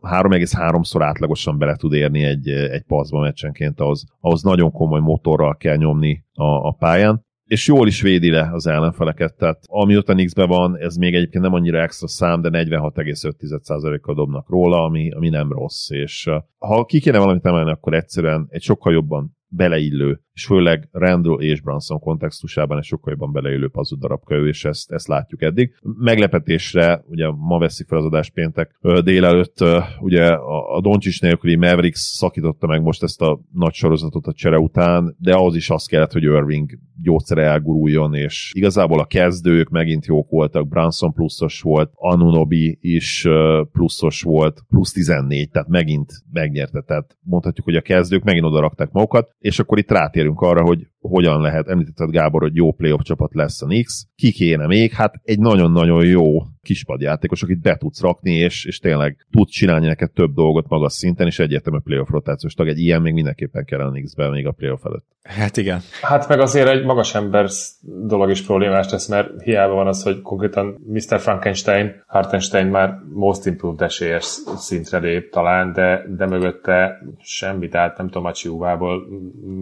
3,3-szor átlagosan bele tud érni egy, egy paszba meccsenként, ahhoz, ahhoz nagyon komoly motorral kell nyomni a, a pályán. És jól is védi le az ellenfeleket, tehát amióta Nix-be van, ez még egyébként nem annyira extra szám, de 46,5%-kal dobnak róla, ami, ami nem rossz, és ha ki kéne valamit emelni, akkor egyszerűen egy sokkal jobban beleillő, és főleg Randall és Branson kontextusában egy sokkal jobban beleillő pazud darabka ő, és ezt, ezt látjuk eddig. Meglepetésre, ugye ma veszi fel az adás péntek délelőtt, ugye a, a Doncsics nélküli Mavericks szakította meg most ezt a nagy sorozatot a csere után, de ahhoz is azt kellett, hogy Irving gyógyszere elguruljon, és igazából a kezdők megint jók voltak, Branson pluszos volt, Anunobi is pluszos volt, plusz 14, tehát megint megnyerte, tehát mondhatjuk, hogy a kezdők megint oda rakták magukat, és akkor itt rátérünk arra, hogy hogyan lehet, említetted Gábor, hogy jó playoff csapat lesz a Knicks, ki kéne még? Hát egy nagyon-nagyon jó kispadjátékos, akit be tudsz rakni, és, és tényleg tud csinálni neked több dolgot magas szinten, és egyértelmű playoff rotációs tag. Egy ilyen még mindenképpen kell Knicksben még a playoff előtt. Hát igen. Hát meg azért egy magas ember dolog is problémás lesz, mert hiába van az, hogy konkrétan Mr. Frankenstein, Hartenstein már most improved esélyes szintre lép talán, de, de mögötte semmi, tehát nem tudom, a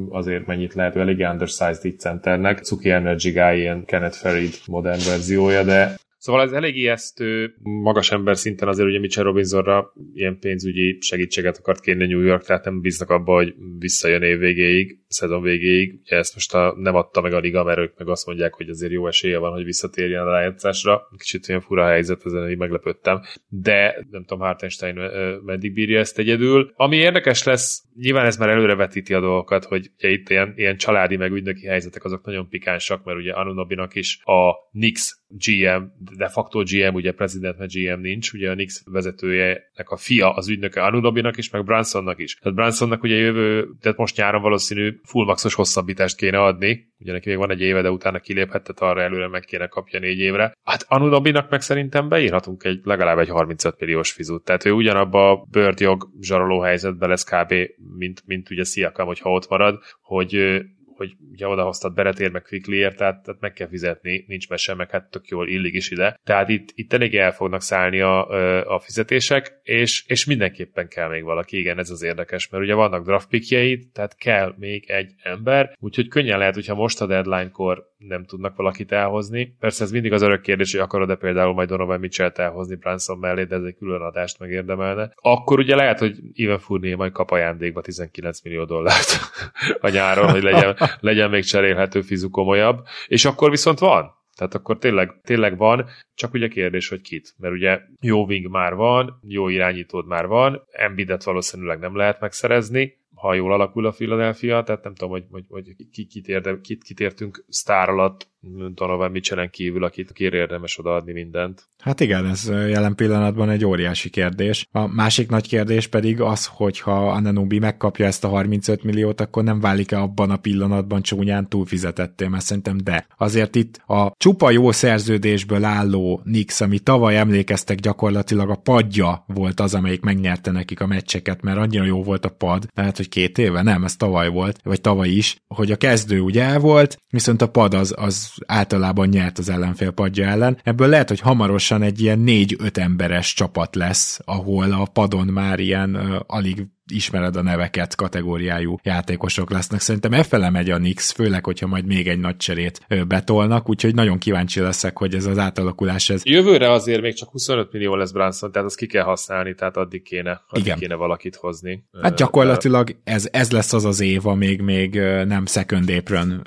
azért mennyit lehet, elég undersized itt centernek. Cuki Energy Guy, ilyen Kenneth Farid modern verziója, de Szóval ez elég ijesztő, magas ember szinten azért ugye Mitchell Robinsonra ilyen pénzügyi segítséget akart kérni New York, tehát nem bíznak abba, hogy visszajön év végéig, szezon végéig. Ugye ezt most a, nem adta meg a liga, mert ők meg azt mondják, hogy azért jó esélye van, hogy visszatérjen a rájátszásra. Kicsit olyan fura helyzet, ezen így meglepődtem. De nem tudom, Hartenstein meddig bírja ezt egyedül. Ami érdekes lesz, nyilván ez már előrevetíti a dolgokat, hogy ugye itt ilyen, ilyen családi meg ügynöki helyzetek azok nagyon pikánsak, mert ugye Anunobinak is a Knicks GM, de facto GM, ugye president mert GM nincs, ugye a Knicks vezetőjének a fia az ügynöke Anunobinak is, meg Bransonnak is. Tehát Bransonnak ugye jövő, tehát most nyáron valószínű full maxos hosszabbítást kéne adni, ugye neki még van egy éve, de utána kiléphet, tehát arra előre meg kéne kapja négy évre. Hát Anunobinak meg szerintem beírhatunk egy legalább egy 35 milliós fizut, tehát ő ugyanabba a bőrtjog zsaroló helyzetbe lesz kb. mint, mint ugye Sziakam, hogyha ott marad, hogy hogy ugye odahoztad Beretér meg Quicklyért, tehát, tehát meg kell fizetni, nincs mese, meg hát tök jól illik is ide. Tehát itt, itt elég el fognak szállni a, a fizetések, és, és mindenképpen kell még valaki, igen, ez az érdekes, mert ugye vannak draft pickjeid, tehát kell még egy ember, úgyhogy könnyen lehet, hogyha most a deadline-kor nem tudnak valakit elhozni. Persze ez mindig az örök kérdés, hogy akarod-e például majd Donovan Mitchell-t elhozni Branson mellé, de ez egy külön adást megérdemelne. Akkor ugye lehet, hogy Ivan Fournier majd kap ajándékba 19 millió dollárt a nyáron, hogy legyen, legyen még cserélhető fizu komolyabb, és akkor viszont van. Tehát akkor tényleg, tényleg van, csak ugye kérdés, hogy kit. Mert ugye jó wing már van, jó irányítód már van, Embidet valószínűleg nem lehet megszerezni, ha jól alakul a Philadelphia, tehát nem tudom, hogy, hogy, hogy kit, kit, értünk sztár alatt Donovan Mitchellen kívül, akit kér érdemes odaadni mindent. Hát igen, ez jelen pillanatban egy óriási kérdés. A másik nagy kérdés pedig az, hogy ha Ananubi megkapja ezt a 35 milliót, akkor nem válik-e abban a pillanatban csúnyán túlfizetettél, mert szerintem de. Azért itt a csupa jó szerződésből álló Nix, ami tavaly emlékeztek gyakorlatilag a padja volt az, amelyik megnyerte nekik a meccseket, mert annyira jó volt a pad, lehet, hogy két éve, nem, ez tavaly volt, vagy tavaly is, hogy a kezdő ugye el volt, viszont a pad az, az általában nyert az ellenfél padja ellen. Ebből lehet, hogy hamarosan egy ilyen négy-öt emberes csapat lesz, ahol a padon már ilyen uh, alig ismered a neveket kategóriájú játékosok lesznek. Szerintem effele megy a Nix, főleg, hogyha majd még egy nagy cserét betolnak, úgyhogy nagyon kíváncsi leszek, hogy ez az átalakulás ez. Jövőre azért még csak 25 millió lesz Branson, tehát azt ki kell használni, tehát addig kéne, addig Igen. kéne valakit hozni. Hát gyakorlatilag ez, ez lesz az az év, amíg még nem second apron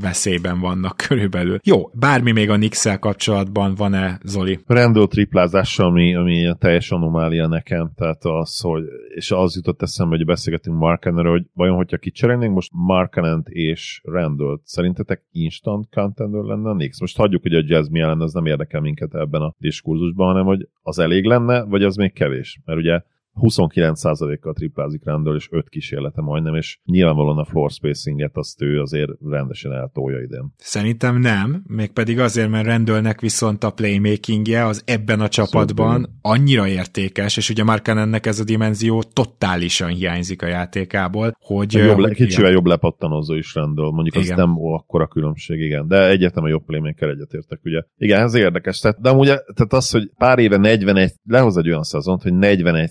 veszélyben vannak körülbelül. Jó, bármi még a nix kapcsolatban van-e, Zoli? Rendő triplázás, ami, ami a teljes anomália nekem, tehát az, hogy, és az jutott jutott eszembe, hogy beszélgetünk Markenről, hogy vajon, hogyha kicserélnénk most Markenent és Randall-t, szerintetek instant contender lenne a Knicks? Most hagyjuk, hogy a jazz milyen lenne, az nem érdekel minket ebben a diskurzusban, hanem hogy az elég lenne, vagy az még kevés? Mert ugye 29%-kal triplázik Randall, és 5 kísérlete majdnem, és nyilvánvalóan a floor spacinget azt ő azért rendesen eltolja idén. Szerintem nem, mégpedig azért, mert Randallnek viszont a playmakingje az ebben a csapatban szóval. annyira értékes, és ugye ennek ez a dimenzió totálisan hiányzik a játékából, hogy... Jobb le, kicsivel igen. jobb lepattanozó is Randall, mondjuk igen. az nem akkora különbség, igen, de egyetem a jobb playmaker egyetértek, ugye. Igen, ez érdekes, tehát, de amúgy tehát az, hogy pár éve 41, lehoz egy olyan szezont, hogy 41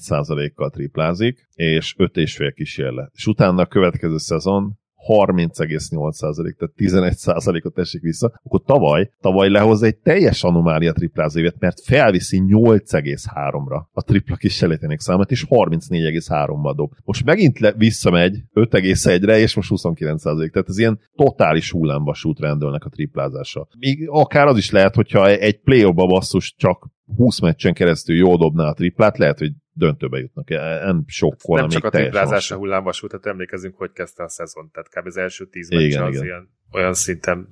kal triplázik, és 5,5 kísérlet. És utána a következő szezon 30,8%, tehát 11%-ot esik vissza, akkor tavaly, tavaly lehoz egy teljes anomália triplázó évet, mert felviszi 8,3-ra a tripla kísérletének számát, és 34,3-ba dob. Most megint le, visszamegy 5,1-re, és most 29%. Tehát ez ilyen totális hullámvasút rendelnek a triplázása. Még akár az is lehet, hogyha egy play basszus csak 20 meccsen keresztül jól dobná a triplát, lehet, hogy döntőbe jutnak. E, nem sokkal, Nem csak a triplázása hullámvasút, tehát emlékezünk, hogy kezdte a szezon, tehát kb. az első tíz meccs az igen. ilyen olyan szinten,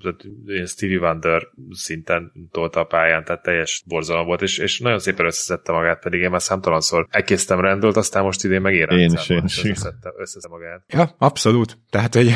Stevie Wonder szinten tolta a pályán, tehát teljes borzalom volt, és, és nagyon szépen összeszedte magát, pedig én már számtalanszor elkésztem rendolt, aztán most idén meg Én is, én is. Összeszedte, összeszedte magát. Ja, abszolút. Tehát, hogy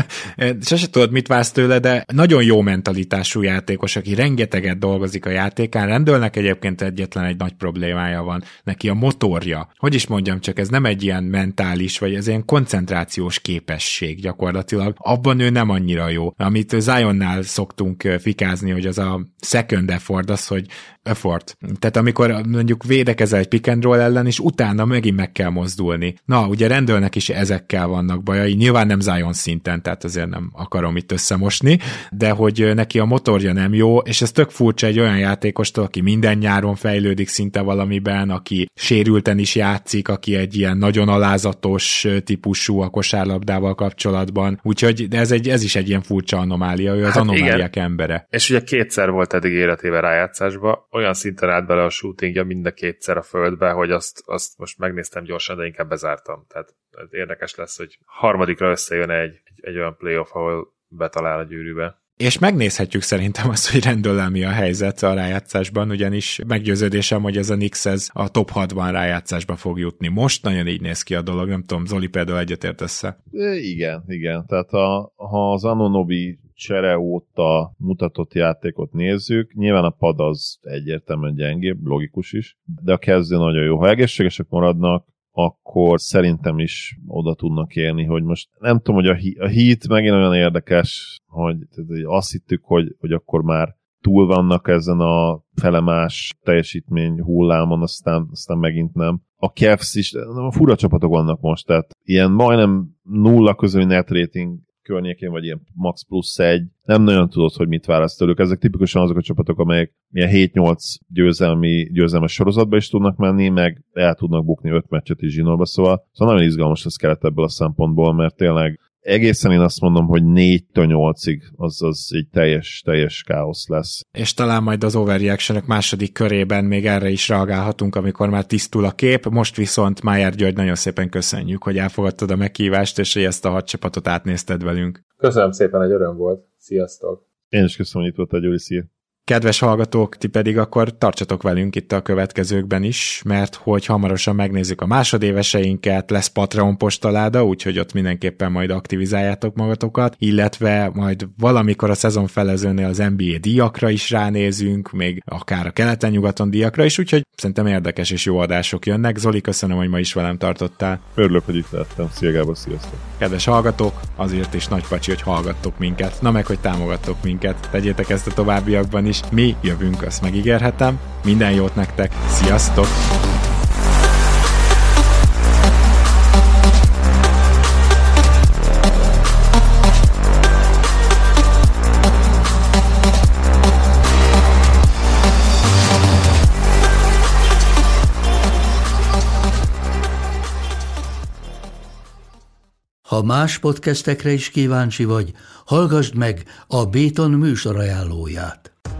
sose tudod, mit vársz tőle, de nagyon jó mentalitású játékos, aki rengeteget dolgozik a játékán. Rendőlnek egyébként egyetlen egy nagy problémája van. Neki a motorja. Hogy is mondjam, csak ez nem egy ilyen mentális, vagy ez ilyen koncentrációs képesség gyakorlatilag. Abban ő nem annyira jó. Amit Zionnál szoktunk fikázni, hogy az a second effort, az, hogy effort. Tehát amikor mondjuk védekezel egy pick and roll ellen, és utána megint meg kell mozdulni. Na, ugye rendőrnek is ezekkel vannak bajai, nyilván nem Zion szinten, tehát azért nem akarom itt összemosni, de hogy neki a motorja nem jó, és ez tök furcsa egy olyan játékostól, aki minden nyáron fejlődik szinte valamiben, aki sérülten is játszik, aki egy ilyen nagyon alázatos típusú a kosárlabdával kapcsolatban, úgyhogy ez, egy, ez is egy ilyen furcsa anomália, ő az hát anomáliák igen. embere. És ugye kétszer volt eddig életében rájátszásba, olyan szinten állt bele a shootingja mind a kétszer a földbe, hogy azt, azt most megnéztem gyorsan, de inkább bezártam. Tehát érdekes lesz, hogy harmadikra összejön egy, egy, egy olyan playoff, ahol betalál a gyűrűbe. És megnézhetjük szerintem azt, hogy rendőrrel mi a helyzet a rájátszásban, ugyanis meggyőződésem, hogy ez a Nix ez a top 6-ban rájátszásba fog jutni. Most nagyon így néz ki a dolog, nem tudom, Zoli például egyetért össze. Igen, igen. Tehát a, ha az Anonobi csere óta mutatott játékot nézzük, nyilván a pad az egyértelműen gyengébb, logikus is, de a kezdő nagyon jó. Ha egészségesek maradnak, akkor szerintem is oda tudnak érni, hogy most nem tudom, hogy a, a Heat megint olyan érdekes, hogy azt hittük, hogy, hogy akkor már túl vannak ezen a felemás teljesítmény hullámon, aztán, aztán megint nem. A Cavs is, fura csapatok vannak most, tehát ilyen majdnem nulla közöny net rating környékén, vagy ilyen max plusz egy, nem nagyon tudod, hogy mit válasz tőlük. Ezek tipikusan azok a csapatok, amelyek ilyen 7-8 győzelmi, győzelmes sorozatba is tudnak menni, meg el tudnak bukni 5 meccset is zsinórba, szóval, szóval nagyon izgalmas lesz kelet ebből a szempontból, mert tényleg egészen én azt mondom, hogy 4 8-ig az, az egy teljes, teljes káosz lesz. És talán majd az overreaction második körében még erre is reagálhatunk, amikor már tisztul a kép. Most viszont Májer György nagyon szépen köszönjük, hogy elfogadtad a meghívást, és hogy ezt a hat csapatot átnézted velünk. Köszönöm szépen, egy öröm volt. Sziasztok! Én is köszönöm, hogy itt volt a Gyuri, szia. Kedves hallgatók, ti pedig akkor tartsatok velünk itt a következőkben is, mert hogy hamarosan megnézzük a másodéveseinket, lesz Patreon postaláda, úgyhogy ott mindenképpen majd aktivizáljátok magatokat, illetve majd valamikor a szezon felezőnél az NBA díjakra is ránézünk, még akár a keleten-nyugaton díjakra is, úgyhogy szerintem érdekes és jó adások jönnek. Zoli, köszönöm, hogy ma is velem tartottál. Örülök, hogy itt lettem. Szia Gábor, sziasztok! Kedves hallgatók, azért is nagy pacsi, hogy hallgattok minket, na meg, hogy támogattok minket. Tegyétek ezt a továbbiakban is, is mi jövünk, azt megígérhetem. Minden jót nektek, sziasztok! Ha más podcastekre is kíváncsi vagy, hallgassd meg a Béton műsor ajánlóját.